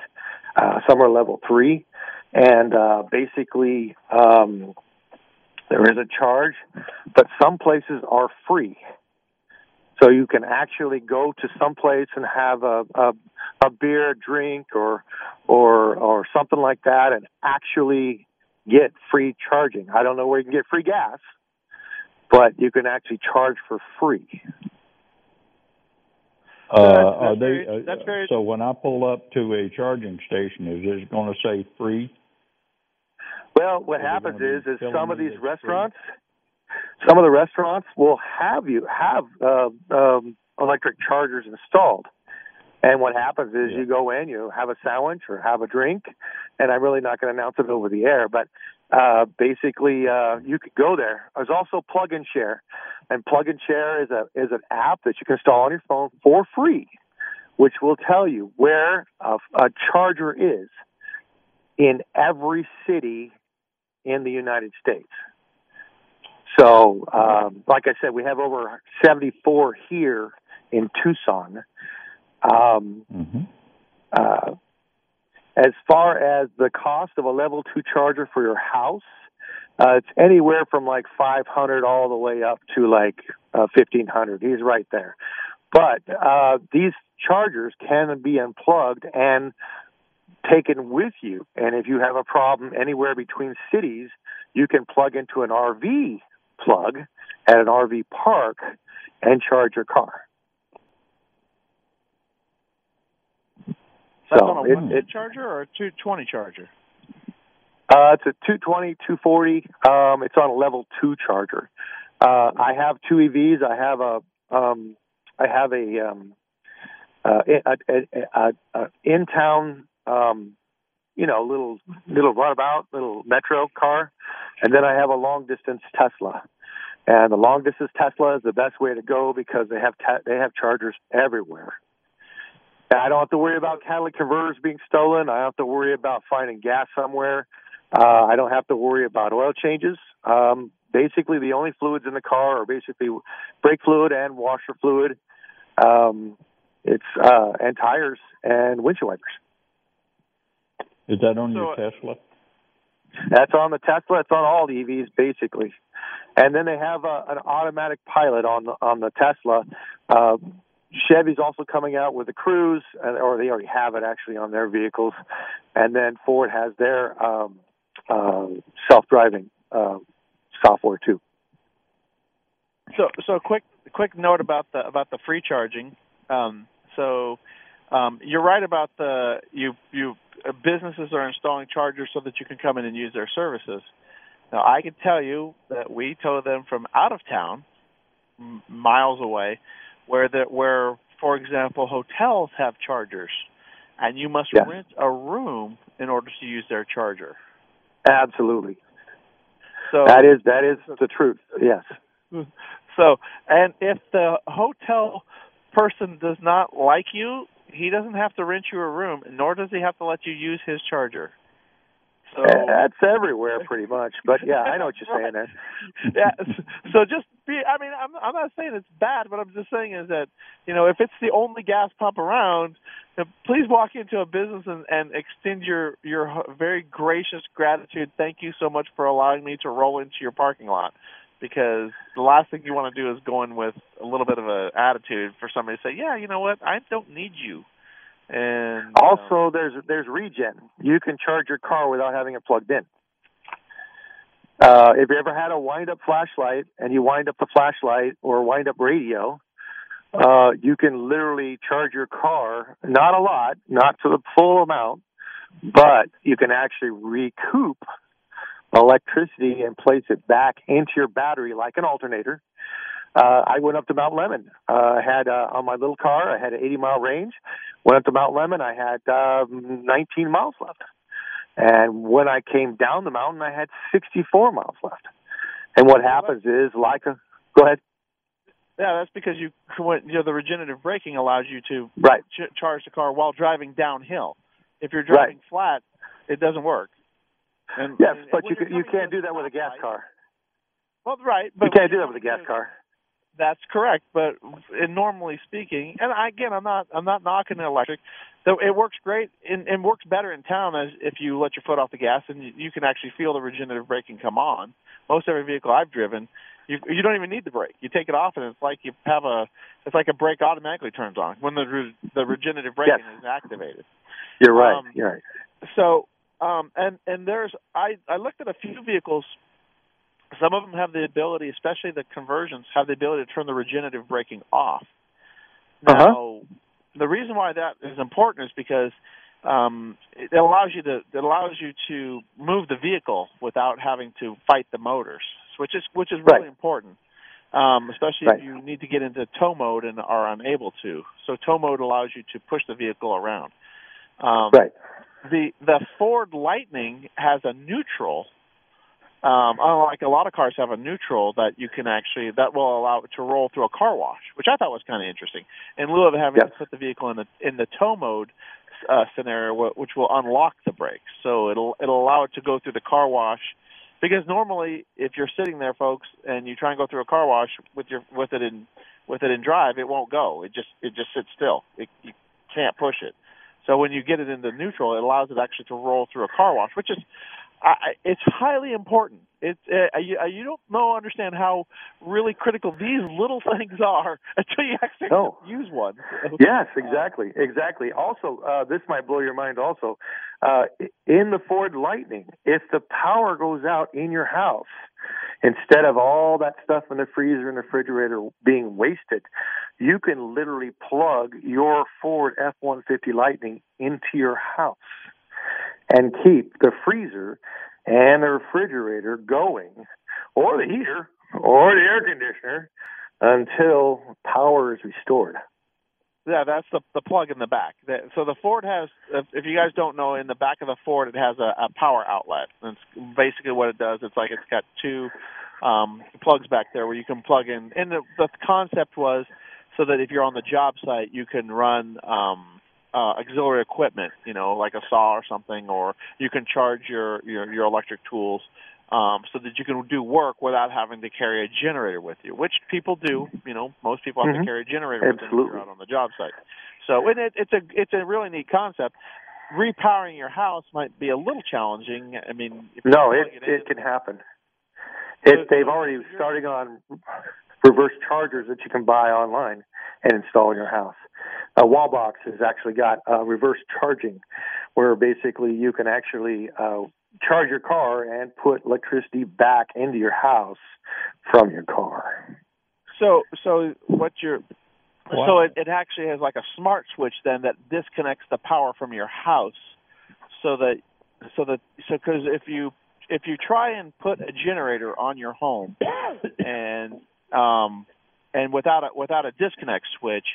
Speaker 5: Uh, some are level three, and uh, basically um, there is a charge, but some places are free. So you can actually go to some place and have a, a a beer, drink, or or or something like that, and actually get free charging. I don't know where you can get free gas, but you can actually charge for free.
Speaker 3: Uh, are they? Very, uh, very, so when I pull up to a charging station, is it going to say free?
Speaker 5: Well, what happens is, is some of these restaurants, free? Some of the restaurants will have you have uh, um, electric chargers installed. And what happens is you go in, you have a sandwich or have a drink, and I'm really not going to announce it over the air, but uh, basically uh, you could go there. There's also Plug and Share, and Plug and Share is a is an app that you can install on your phone for free, which will tell you where a, a charger is in every city in the United States. So, um, like I said, we have over 74 here in Tucson. Um, mm-hmm. uh, as far as the cost of a level two charger for your house, uh, it's anywhere from like 500 all the way up to like uh, 1500. He's right there. But uh, these chargers can be unplugged and taken with you. And if you have a problem anywhere between cities, you can plug into an RV plug at an RV park and charge your car.
Speaker 4: That's so on a it, one it, charger or a 220 charger?
Speaker 5: Uh, it's a 220, 240. Um, it's on a level two charger. Uh, I have two EVs. I have a, um, I have a, um, uh, a, a, a, a in-town um, you know, little little runabout, little metro car, and then I have a long distance Tesla. And the long distance Tesla is the best way to go because they have ta- they have chargers everywhere. And I don't have to worry about catalytic converters being stolen. I don't have to worry about finding gas somewhere. Uh, I don't have to worry about oil changes. Um, basically, the only fluids in the car are basically brake fluid and washer fluid. Um, it's uh, and tires and windshield wipers.
Speaker 3: Is that on
Speaker 4: So-
Speaker 3: your Tesla?
Speaker 5: That's on the Tesla. It's on all EVs basically, and then they have a, an automatic pilot on the on the Tesla. Uh, Chevy's also coming out with the Cruise, or they already have it actually on their vehicles, and then Ford has their um, uh, self-driving uh, software too.
Speaker 4: So, so quick, quick note about the about the free charging. Um, so, um, you're right about the you you uh, Uh, businesses are installing chargers so that you can come in and use their services. Now, I can tell you that we tow them from out of town, m- miles away, where the where, for example, hotels have chargers, and you must
Speaker 5: Yes.
Speaker 4: rent a room in order to use their charger.
Speaker 5: Absolutely,
Speaker 4: So
Speaker 5: that is that is the truth. Yes. (laughs)
Speaker 4: So, and if the hotel person does not like you, he doesn't have to rent you a room, nor does he have to let you use his charger. So
Speaker 5: That's everywhere pretty much, but yeah, I know what you're (laughs) saying there.
Speaker 4: yeah, so just be. I mean, I'm I'm not saying it's bad, but I'm just saying is that you know if it's the only gas pump around, please walk into a business and, and extend your your very gracious gratitude. Thank you so much for allowing me to roll into your parking lot. Because the last thing you want to do is go in with a little bit of an attitude for somebody to say, "Yeah, you know what? I don't need you." And um,
Speaker 5: Also, there's there's regen. You can charge your car without having it plugged in. Uh, if you ever had a wind-up flashlight and you wind up the flashlight or wind up radio, uh, you can literally charge your car. Not a lot, not to the full amount, but you can actually recoup electricity and place it back into your battery like an alternator. Uh, I went up to Mount Lemmon. Uh, I had uh, on my little car. I had an 80 mile range. Went up to Mount Lemmon. I had um, 19 miles left. And when I came down the mountain, I had 64 miles left. And what happens is, like a, go ahead.
Speaker 4: yeah, that's because you you know the regenerative braking allows you to
Speaker 5: Right.
Speaker 4: ch- charge the car while driving downhill. If you're driving flat, it doesn't work. And,
Speaker 5: Yes,
Speaker 4: and
Speaker 5: but
Speaker 4: when
Speaker 5: you can, you can't do that with a gas car.
Speaker 4: Well, right, but
Speaker 5: You can't do that with a gas car.
Speaker 4: That's correct, but in normally speaking, and again, I'm not I'm not knocking the electric. So it works great and, and works better in town as if you let your foot off the gas and you, you can actually feel the regenerative braking come on. Most every vehicle I've driven, you you don't even need the brake. You take it off and it's like you have a it's like a brake automatically turns on when the re, the regenerative braking
Speaker 5: Yes.
Speaker 4: is activated.
Speaker 5: You're right.
Speaker 4: Um,
Speaker 5: You're right.
Speaker 4: So, um, and and there's I I looked at a few vehicles. Some of them have the ability, especially the conversions, have the ability to turn the regenerative braking off. Now,
Speaker 5: Uh-huh.
Speaker 4: the reason why that is important is because um, it allows you to it allows you to move the vehicle without having to fight the motors, which is which is really
Speaker 5: Right.
Speaker 4: important, um, especially
Speaker 5: Right.
Speaker 4: if you need to get into tow mode and are unable to. So tow mode allows you to push the vehicle around. Um,
Speaker 5: Right.
Speaker 4: The the Ford Lightning has a neutral. Um, unlike a lot of cars have a neutral that you can actually that will allow it to roll through a car wash, which I thought was kind of interesting. In lieu of having
Speaker 5: Yes.
Speaker 4: to put the vehicle in the in the tow mode uh, scenario, which will unlock the brakes, so it'll it'll allow it to go through the car wash. Because normally, if you're sitting there, folks, and you try and go through a car wash with your with it in with it in drive, it won't go. It just it just sits still. It, you can't push it. So when you get it into neutral, it allows it actually to roll through a car wash, which is I, it's highly important. It's uh, you, uh, you don't know understand how really critical these little (laughs) things are until you actually
Speaker 5: No.
Speaker 4: use one.
Speaker 5: Yes, exactly, exactly. Also, uh, this might blow your mind. Also, uh, in the Ford Lightning, if the power goes out in your house, instead of all that stuff in the freezer and refrigerator being wasted, you can literally plug your Ford F-150 Lightning into your house and keep the freezer and the refrigerator going, or the heater, or the air conditioner, until power is restored.
Speaker 4: Yeah, that's the the plug in the back. So the Ford has, if you guys don't know, in the back of the Ford it has a, a power outlet. It's basically what it does. It's like it's got two um, plugs back there where you can plug in. And the, the concept was so that if you're on the job site, you can run um, uh, auxiliary equipment, you know, like a saw or something, or you can charge your your, your electric tools um, so that you can do work without having to carry a generator with you, which people do. You know, most people have
Speaker 5: mm-hmm.
Speaker 4: to carry a generator
Speaker 5: Absolutely. with
Speaker 4: them you're out on the job site. So and it, it's a it's a really neat concept. Repowering your house might be a little challenging. I mean,
Speaker 5: no, it it, it can happen. It, they've already starting on reverse chargers that you can buy online and install in your house. Uh, Wallbox has actually got uh, reverse charging, where basically you can actually uh, charge your car and put electricity back into your house from your car.
Speaker 4: So, so what you're wow. so it, it actually has like a smart switch then that disconnects the power from your house, so that so that so because if you if you try and put a generator on your home (coughs) and um and without a without a disconnect switch,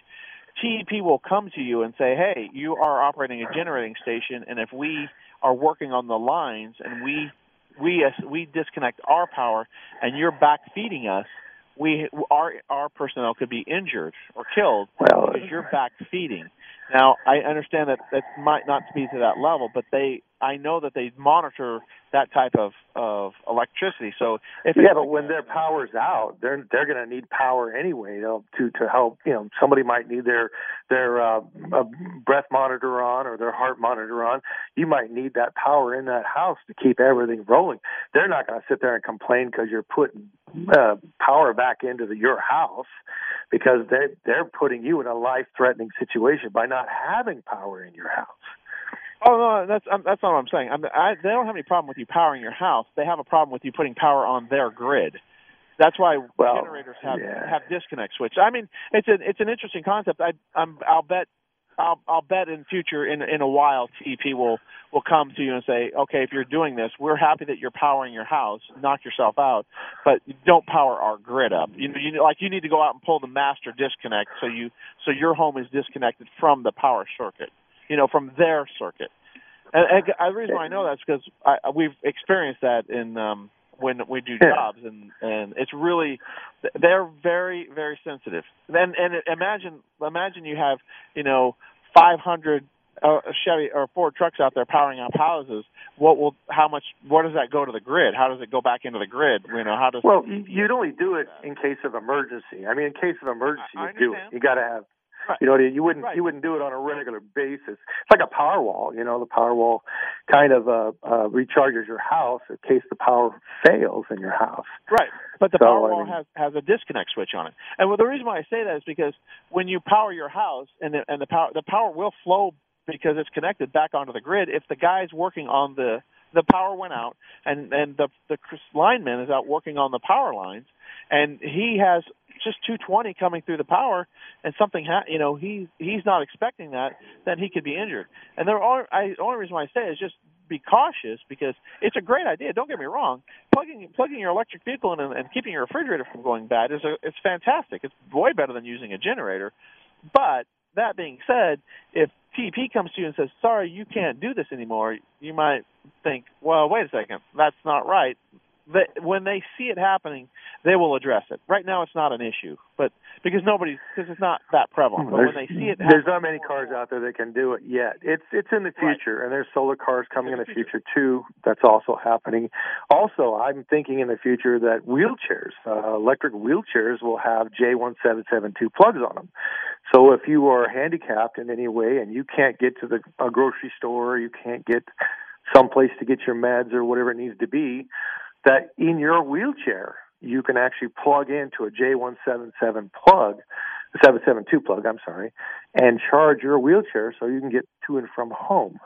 Speaker 4: TEP will come to you and say, "Hey, you are operating a generating station, and if we are working on the lines and we we we disconnect our power and you're back feeding us, we our our personnel could be injured or killed
Speaker 5: well,
Speaker 4: because you're back feeding. Now, I understand that that might not be to that level, but they I know that they monitor that type of of electricity. So if
Speaker 5: yeah, but when their power's out, they're they're going to need power anyway to to to help. You know, somebody might need their their uh, breath monitor on or their heart monitor on. You might need that power in that house to keep everything rolling. They're not going to sit there and complain because you're putting uh, power back into the, your house because they they're putting you in a life threatening situation by not having power in your house.
Speaker 4: Oh no, that's um, that's not what I'm saying. I'm, I, they don't have any problem with you powering your house. They have a problem with you putting power on their grid. That's why
Speaker 5: well,
Speaker 4: generators have
Speaker 5: yeah.
Speaker 4: have disconnect switch. I mean, it's an it's an interesting concept. I I'm, I'll bet I'll I'll bet in future in in a while TEP will will come to you and say, okay, if you're doing this, we're happy that you're powering your house. Knock yourself out, but don't power our grid up. You know, you like you need to go out and pull the master disconnect so you so your home is disconnected from the power circuit you know, from their circuit. And, and the reason why I know that's because I, we've experienced that in um, when we do jobs, and and it's really they're very very sensitive. And and imagine imagine you have you know 500 uh, Chevy or Ford trucks out there powering up houses. What will how much? What does that go to the grid? How does it go back into the grid? You know how does?
Speaker 5: Well, you'd only do it in case of emergency. I mean, in case of emergency, you do it. You got to have
Speaker 4: Right.
Speaker 5: You know, you wouldn't
Speaker 4: right.
Speaker 5: you wouldn't do it on a regular basis. It's like a power wall. You know, the power wall kind of uh, uh, recharges your house in case the power fails in your house.
Speaker 4: Right, but the
Speaker 5: so,
Speaker 4: power wall
Speaker 5: I mean,
Speaker 4: has has a disconnect switch on it. And well, the reason why I say that is because when you power your house and the, and the power the power will flow because it's connected back onto the grid. If the guy's working on the the power went out and and the the lineman is out working on the power lines and he has just 220 coming through the power and something ha- you know he he's not expecting that then he could be injured. And there are I the only reason why I say it is just be cautious because it's a great idea don't get me wrong. Plugging plugging your electric vehicle in and, and keeping your refrigerator from going bad is a it's fantastic. It's way better than using a generator. But that being said if TEP comes to you and says sorry you can't do this anymore you might think well wait a second. That's not right that when they see it happening, they will address it. Right now, it's not an issue, but because nobody, because it's not that prevalent. But
Speaker 5: there's,
Speaker 4: when they see it,
Speaker 5: there's not many cars out there that can do it yet. It's it's in the future,
Speaker 4: right.
Speaker 5: and there's solar cars coming
Speaker 4: in
Speaker 5: the future. future too. That's also happening. Also, I'm thinking in the future that wheelchairs, uh, electric wheelchairs, will have J1772 plugs on them. So if you are handicapped in any way and you can't get to the a grocery store, you can't get someplace to get your meds or whatever it needs to be that in your wheelchair you can actually plug into a J177 plug, 772 plug, I'm sorry, and charge your wheelchair so you can get to and from home.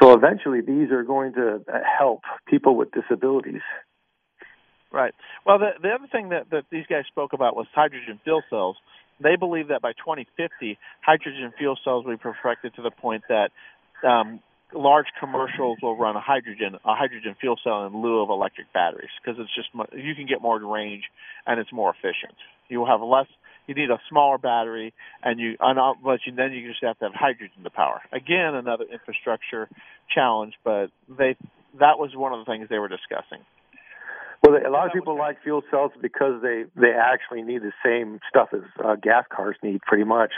Speaker 5: So eventually these are going to help people with disabilities.
Speaker 4: Right. Well, the the other thing that that these guys spoke about was hydrogen fuel cells. They believe that by 2050, hydrogen fuel cells will be perfected to the point that um, large commercials will run a hydrogen a hydrogen fuel cell in lieu of electric batteries because it's just you can get more range and it's more efficient. You will have less you need a smaller battery, and you and uh, but you, then you just have to have hydrogen to power. Again, another infrastructure challenge, but they that was one of the things they were discussing.
Speaker 5: Well, a lot of people like fuel cells because they they actually need the same stuff as uh, gas cars need, pretty much,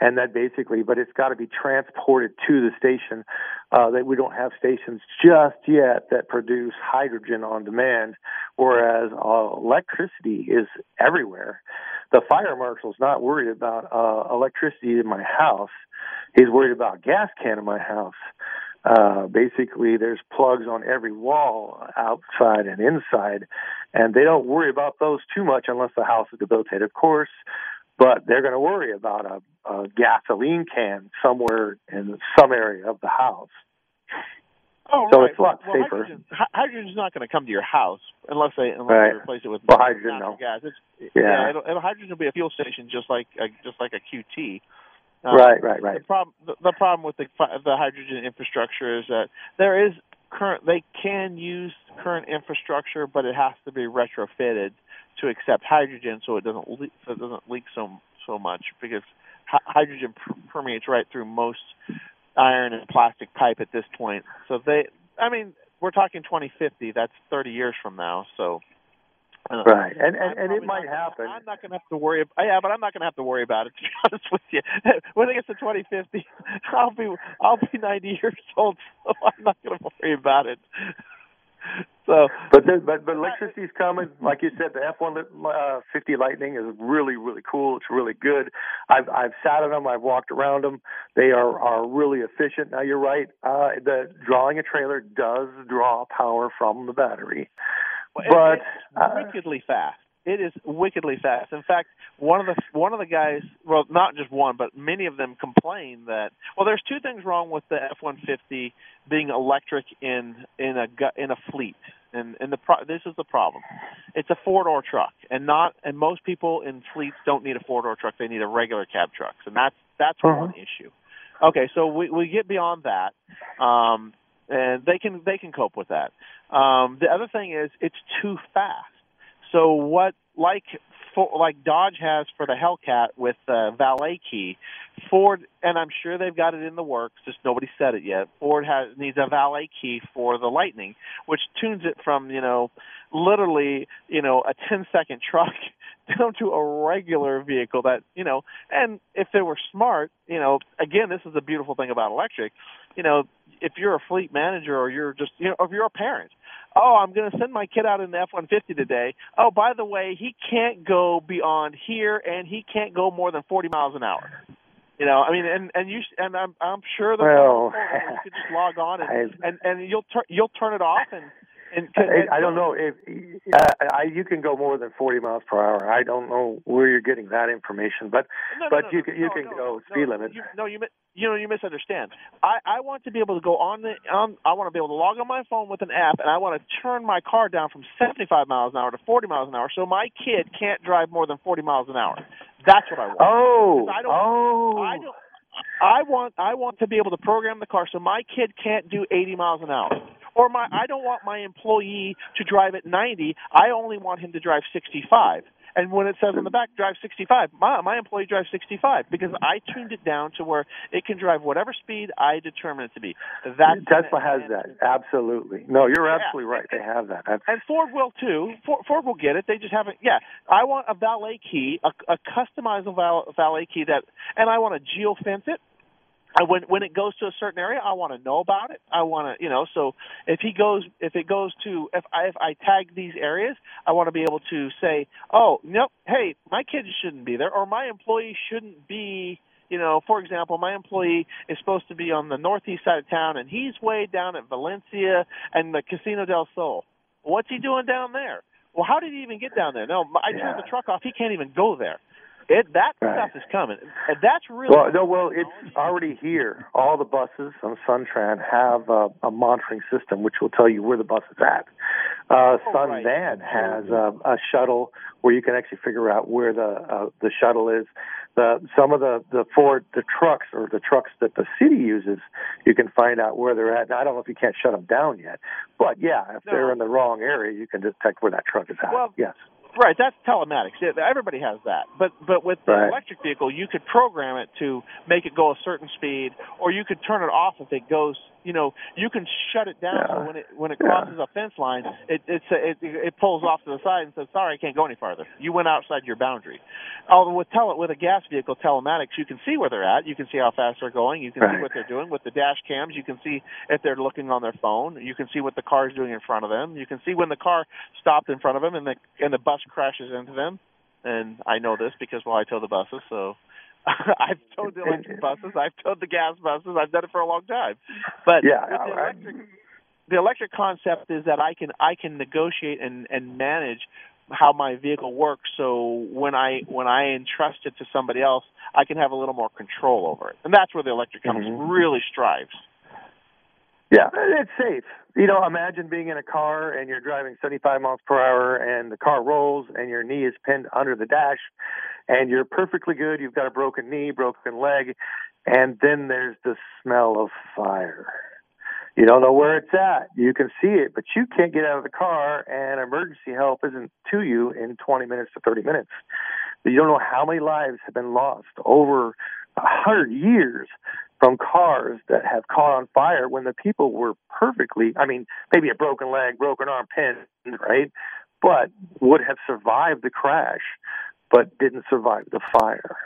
Speaker 5: and that basically. But it's got to be transported to the station. Uh, that we don't have stations just yet that produce hydrogen on demand, whereas uh, electricity is everywhere. The fire marshal's not worried about uh, electricity in my house; he's worried about gas can in my house uh, basically there's plugs on every wall outside and inside and they don't worry about those too much unless the house is debilitated of course but they're going to worry about a, a gasoline can somewhere in some area of the house
Speaker 4: Oh,
Speaker 5: so
Speaker 4: right.
Speaker 5: it's a lot
Speaker 4: well,
Speaker 5: safer.
Speaker 4: Hydrogen, hydrogen's not going to come to your house unless they unless
Speaker 5: Right.
Speaker 4: they replace it with
Speaker 5: Well, hydrogen,
Speaker 4: natural
Speaker 5: no.
Speaker 4: gas. It's,
Speaker 5: Yeah.
Speaker 4: it'll, it'll, hydrogen will be a fuel station just like a, just like a QT. Uh,
Speaker 5: right right right
Speaker 4: The problem the, the problem with the fi- the hydrogen infrastructure is that there is current they can use current infrastructure, but it has to be retrofitted to accept hydrogen, so it doesn't leak, so it doesn't leak so so much because hy- hydrogen per- permeates right through most iron and plastic pipe at this point. So they, I mean, we're talking 2050. That's 30 years from now. So. Uh,
Speaker 5: right and and, and it might happen
Speaker 4: I'm not going to have to worry. About, yeah, but I'm not going to have to worry about it. (laughs) To be honest with you, (laughs) when it gets to 2050, (laughs) I'll be I'll be 90 years old, so I'm not going to worry about it. So,
Speaker 5: But there, but but electricity's coming. Like you said, the F one uh, fifty Lightning is really really cool. It's really good. I've I've sat on them. I've walked around them. They are are really efficient. Now you're right. Uh, the drawing a trailer does draw power from the battery, but
Speaker 4: it's
Speaker 5: uh,
Speaker 4: wickedly fast. It is wickedly fast. In fact, one of the one of the guys, well, not just one, but many of them complain that well, there's two things wrong with the F-150 being electric in in a gu- in a fleet. And and the pro- this is the problem. It's a four-door truck, and not and most people in fleets don't need a four-door truck. They need a regular cab truck, and that's that's
Speaker 5: Mhm.
Speaker 4: one issue. Okay, so we we get beyond that, um, and they can they can cope with that. Um, the other thing is it's too fast. So what like like Dodge has for the Hellcat with the valet key, Ford and I'm sure they've got it in the works, just nobody said it yet. Ford has needs a valet key for the Lightning, which tunes it from, you know, literally, you know, a 10 second truck (laughs) down to a regular vehicle that, you know, and if they were smart, you know, again, this is the beautiful thing about electric, you know, if you're a fleet manager or you're just, you know, if you're a parent, oh, I'm going to send my kid out in the F-150 today. Oh, by the way, he can't go beyond here, and he can't go more than 40 miles an hour. You know, I mean, and and you and I'm I'm sure that
Speaker 5: Well,
Speaker 4: you could just log on and (laughs)
Speaker 5: I-
Speaker 4: and, and you'll turn you'll turn it off and and,
Speaker 5: I, I don't know if uh, I, you can go more than 40 miles per hour. I don't know where you're getting that information, but
Speaker 4: No, no,
Speaker 5: but
Speaker 4: no,
Speaker 5: you can you can go speed limit.
Speaker 4: You, no, you mi- you know you misunderstand. I I want to be able to go on the on. I want to be able to log on my phone with an app, and I want to turn my car down from 75 miles an hour to 40 miles an hour, so my kid can't drive more than 40 miles an hour. That's what I want.
Speaker 5: Oh,
Speaker 4: I don't-
Speaker 5: oh,
Speaker 4: I don't. I want I want to be able to program the car so my kid can't do 80 miles an hour. Or my I don't want my employee to drive at 90. I only want him to drive 65. And when it says on the back drive 65, my my employee drives 65 because I tuned it down to where it can drive whatever speed I determine it to be. That's
Speaker 5: Tesla has that. Absolutely. No, you're
Speaker 4: Yeah.
Speaker 5: absolutely right. They have that. That's,
Speaker 4: and Ford will too. Ford, Ford will get it. They just haven't. Yeah, I want a valet key, a, a customizable valet key that, and I want to geofence it. I, when when it goes to a certain area, I want to know about it. I want to, you know. So if he goes, if it goes to, if I if I tag these areas, I want to be able to say, oh, nope, hey, my kid shouldn't be there, or my employee shouldn't be. You know, for example, my employee is supposed to be on the northeast side of town, and he's way down at Valencia and the Casino del Sol. What's he doing down there? Well, how did he even get down there? No, I turned
Speaker 5: Yeah.
Speaker 4: the truck off. He can't even go there. It that
Speaker 5: Right.
Speaker 4: stuff is coming. And that's really
Speaker 5: well, no, well, it's already here. All the buses on Sun Tran have a, a monitoring system which will tell you where the bus is at. Uh,
Speaker 4: Oh,
Speaker 5: Sun
Speaker 4: right.
Speaker 5: Van has a, a shuttle where you can actually figure out where the uh, the shuttle is. The some of the the Ford the trucks or the trucks that the city uses, you can find out where they're at. Now, I don't know if you can't shut them down yet, but yeah, if
Speaker 4: No.
Speaker 5: they're in the wrong area, you can detect where that truck is at.
Speaker 4: Well,
Speaker 5: yes.
Speaker 4: Right, that's telematics. Everybody has that. But but with the
Speaker 5: right.
Speaker 4: electric vehicle, you could program it to make it go a certain speed, or you could turn it off if it goes. You know, you can shut it down
Speaker 5: Yeah.
Speaker 4: so when it when it
Speaker 5: Yeah.
Speaker 4: crosses a fence line, it it's it it pulls off to the side and says, "Sorry, I can't go any farther. You went outside your boundary." Although with tele with a gas vehicle telematics, you can see where they're at. You can see how fast they're going. You can see what they're doing with the dash cams. You can see if they're looking on their phone. You can see what the car is doing in front of them. You can see when the car stopped in front of them and the and the bus crashes into them. And I know this because well, I tow the buses, so (laughs) I've towed the electric buses. I've towed the gas buses. I've done it for a long time. But
Speaker 5: Yeah,
Speaker 4: the
Speaker 5: right.
Speaker 4: electric, the electric concept is that I can I can negotiate and and manage how my vehicle works so when I when I entrust it to somebody else I can have a little more control over it. And that's where the electric comes
Speaker 5: Mhm.
Speaker 4: really strives.
Speaker 5: Yeah, it's safe. You know, imagine being in a car and you're driving 75 miles per hour and the car rolls and your knee is pinned under the dash and you're perfectly good. You've got a broken knee, broken leg, and then there's the smell of fire. You don't know where it's at. You can see it, but you can't get out of the car and emergency help isn't to you in 20 minutes to 30 minutes. You don't know how many lives have been lost over a hundred years from cars that have caught on fire when the people were perfectly, I mean, maybe a broken leg, broken arm, pinned, right? But would have survived the crash, but didn't survive the fire.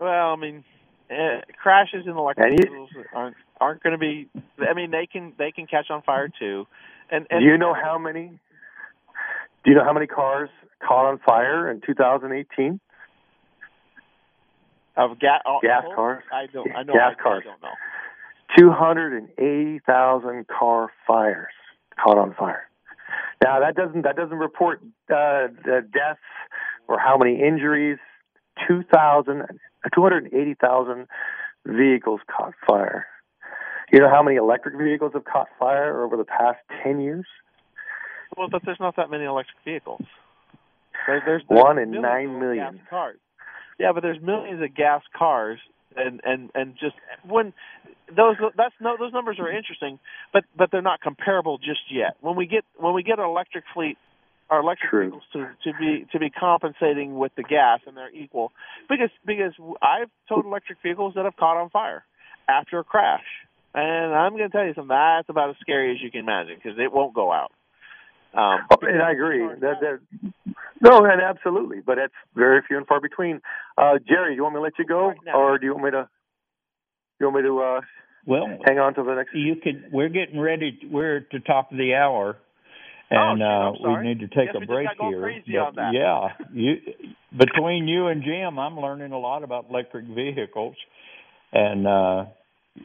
Speaker 4: Well, I mean, uh, crashes in electric vehicles aren't aren't going to be. I mean, they can they can catch on fire too. And, and
Speaker 5: do you know how many? Do you know how many cars caught on fire in 2018?
Speaker 4: of ga-
Speaker 5: Gas
Speaker 4: oh,
Speaker 5: cars.
Speaker 4: I don't. I know.
Speaker 5: Gas
Speaker 4: I,
Speaker 5: cars.
Speaker 4: I don't know.
Speaker 5: 280,000 car fires caught on fire. Now that doesn't that doesn't report uh, the deaths or how many injuries. 2,000 280,000 vehicles caught fire. You know how many electric vehicles have caught fire over the past 10 years?
Speaker 4: Well, but there's not that many electric vehicles. There, there's, there's
Speaker 5: One in nine million.
Speaker 4: cars. Yeah, but there's millions of gas cars, and and and just when those that's no those numbers are interesting, but but they're not comparable just yet. When we get when we get an electric fleet, our electric
Speaker 5: True.
Speaker 4: vehicles to to be to be compensating with the gas, and they're equal because because I've towed electric vehicles that have caught on fire after a crash, and I'm going to tell you something that's about as scary as you can imagine because it won't go out. Um,
Speaker 5: Oh, and I agree. That, that, no, and absolutely, but that's very few and far between. Uh, Jerry, do you want me to let you go,
Speaker 4: Right
Speaker 5: or do you want me to? You want me to uh,
Speaker 3: Well,
Speaker 5: hang on to the next?
Speaker 3: you could. We're getting ready. We're at the top of the hour, and
Speaker 4: shoot, I'm
Speaker 3: uh, we need to take a break here. But. Yeah, you between you and Jim, I'm learning a lot about electric vehicles, and uh,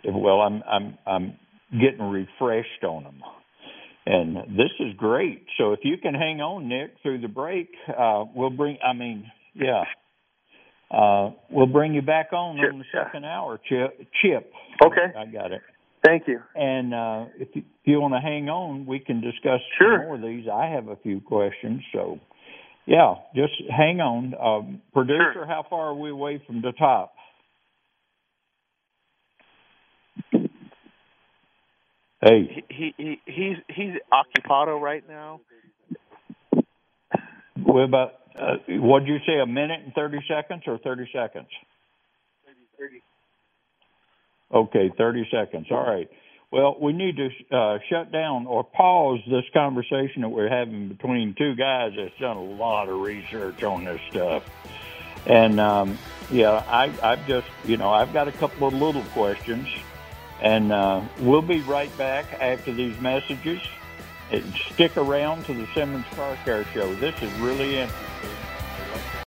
Speaker 3: well, I'm I'm I'm getting refreshed on them. And this is great. So if you can hang on, Nick, through the break, uh, we'll bring. I mean, yeah, uh, we'll bring you back on
Speaker 5: Chip,
Speaker 3: on the second hour. Chip, Chip.
Speaker 5: Okay.
Speaker 3: I got it.
Speaker 5: Thank you.
Speaker 3: And uh, if you, if you want to hang on, we can discuss
Speaker 5: Sure.
Speaker 3: more of these. I have a few questions, so yeah, just hang on. Um, producer,
Speaker 5: Sure.
Speaker 3: how far are we away from the top? Hey,
Speaker 4: he, he he he's he's occupado right now.
Speaker 3: we're about. Uh, what'd you say? A minute and thirty seconds, or thirty seconds? Okay, 30 seconds. All right. Well, we need to uh, shut down or pause this conversation that we're having between two guys that's done a lot of research on this stuff. And um, yeah, I, I've just, you know, I've got a couple of little questions, and uh, we'll be right back after these messages. And stick around to the Simmons Car Care Show. This is really interesting.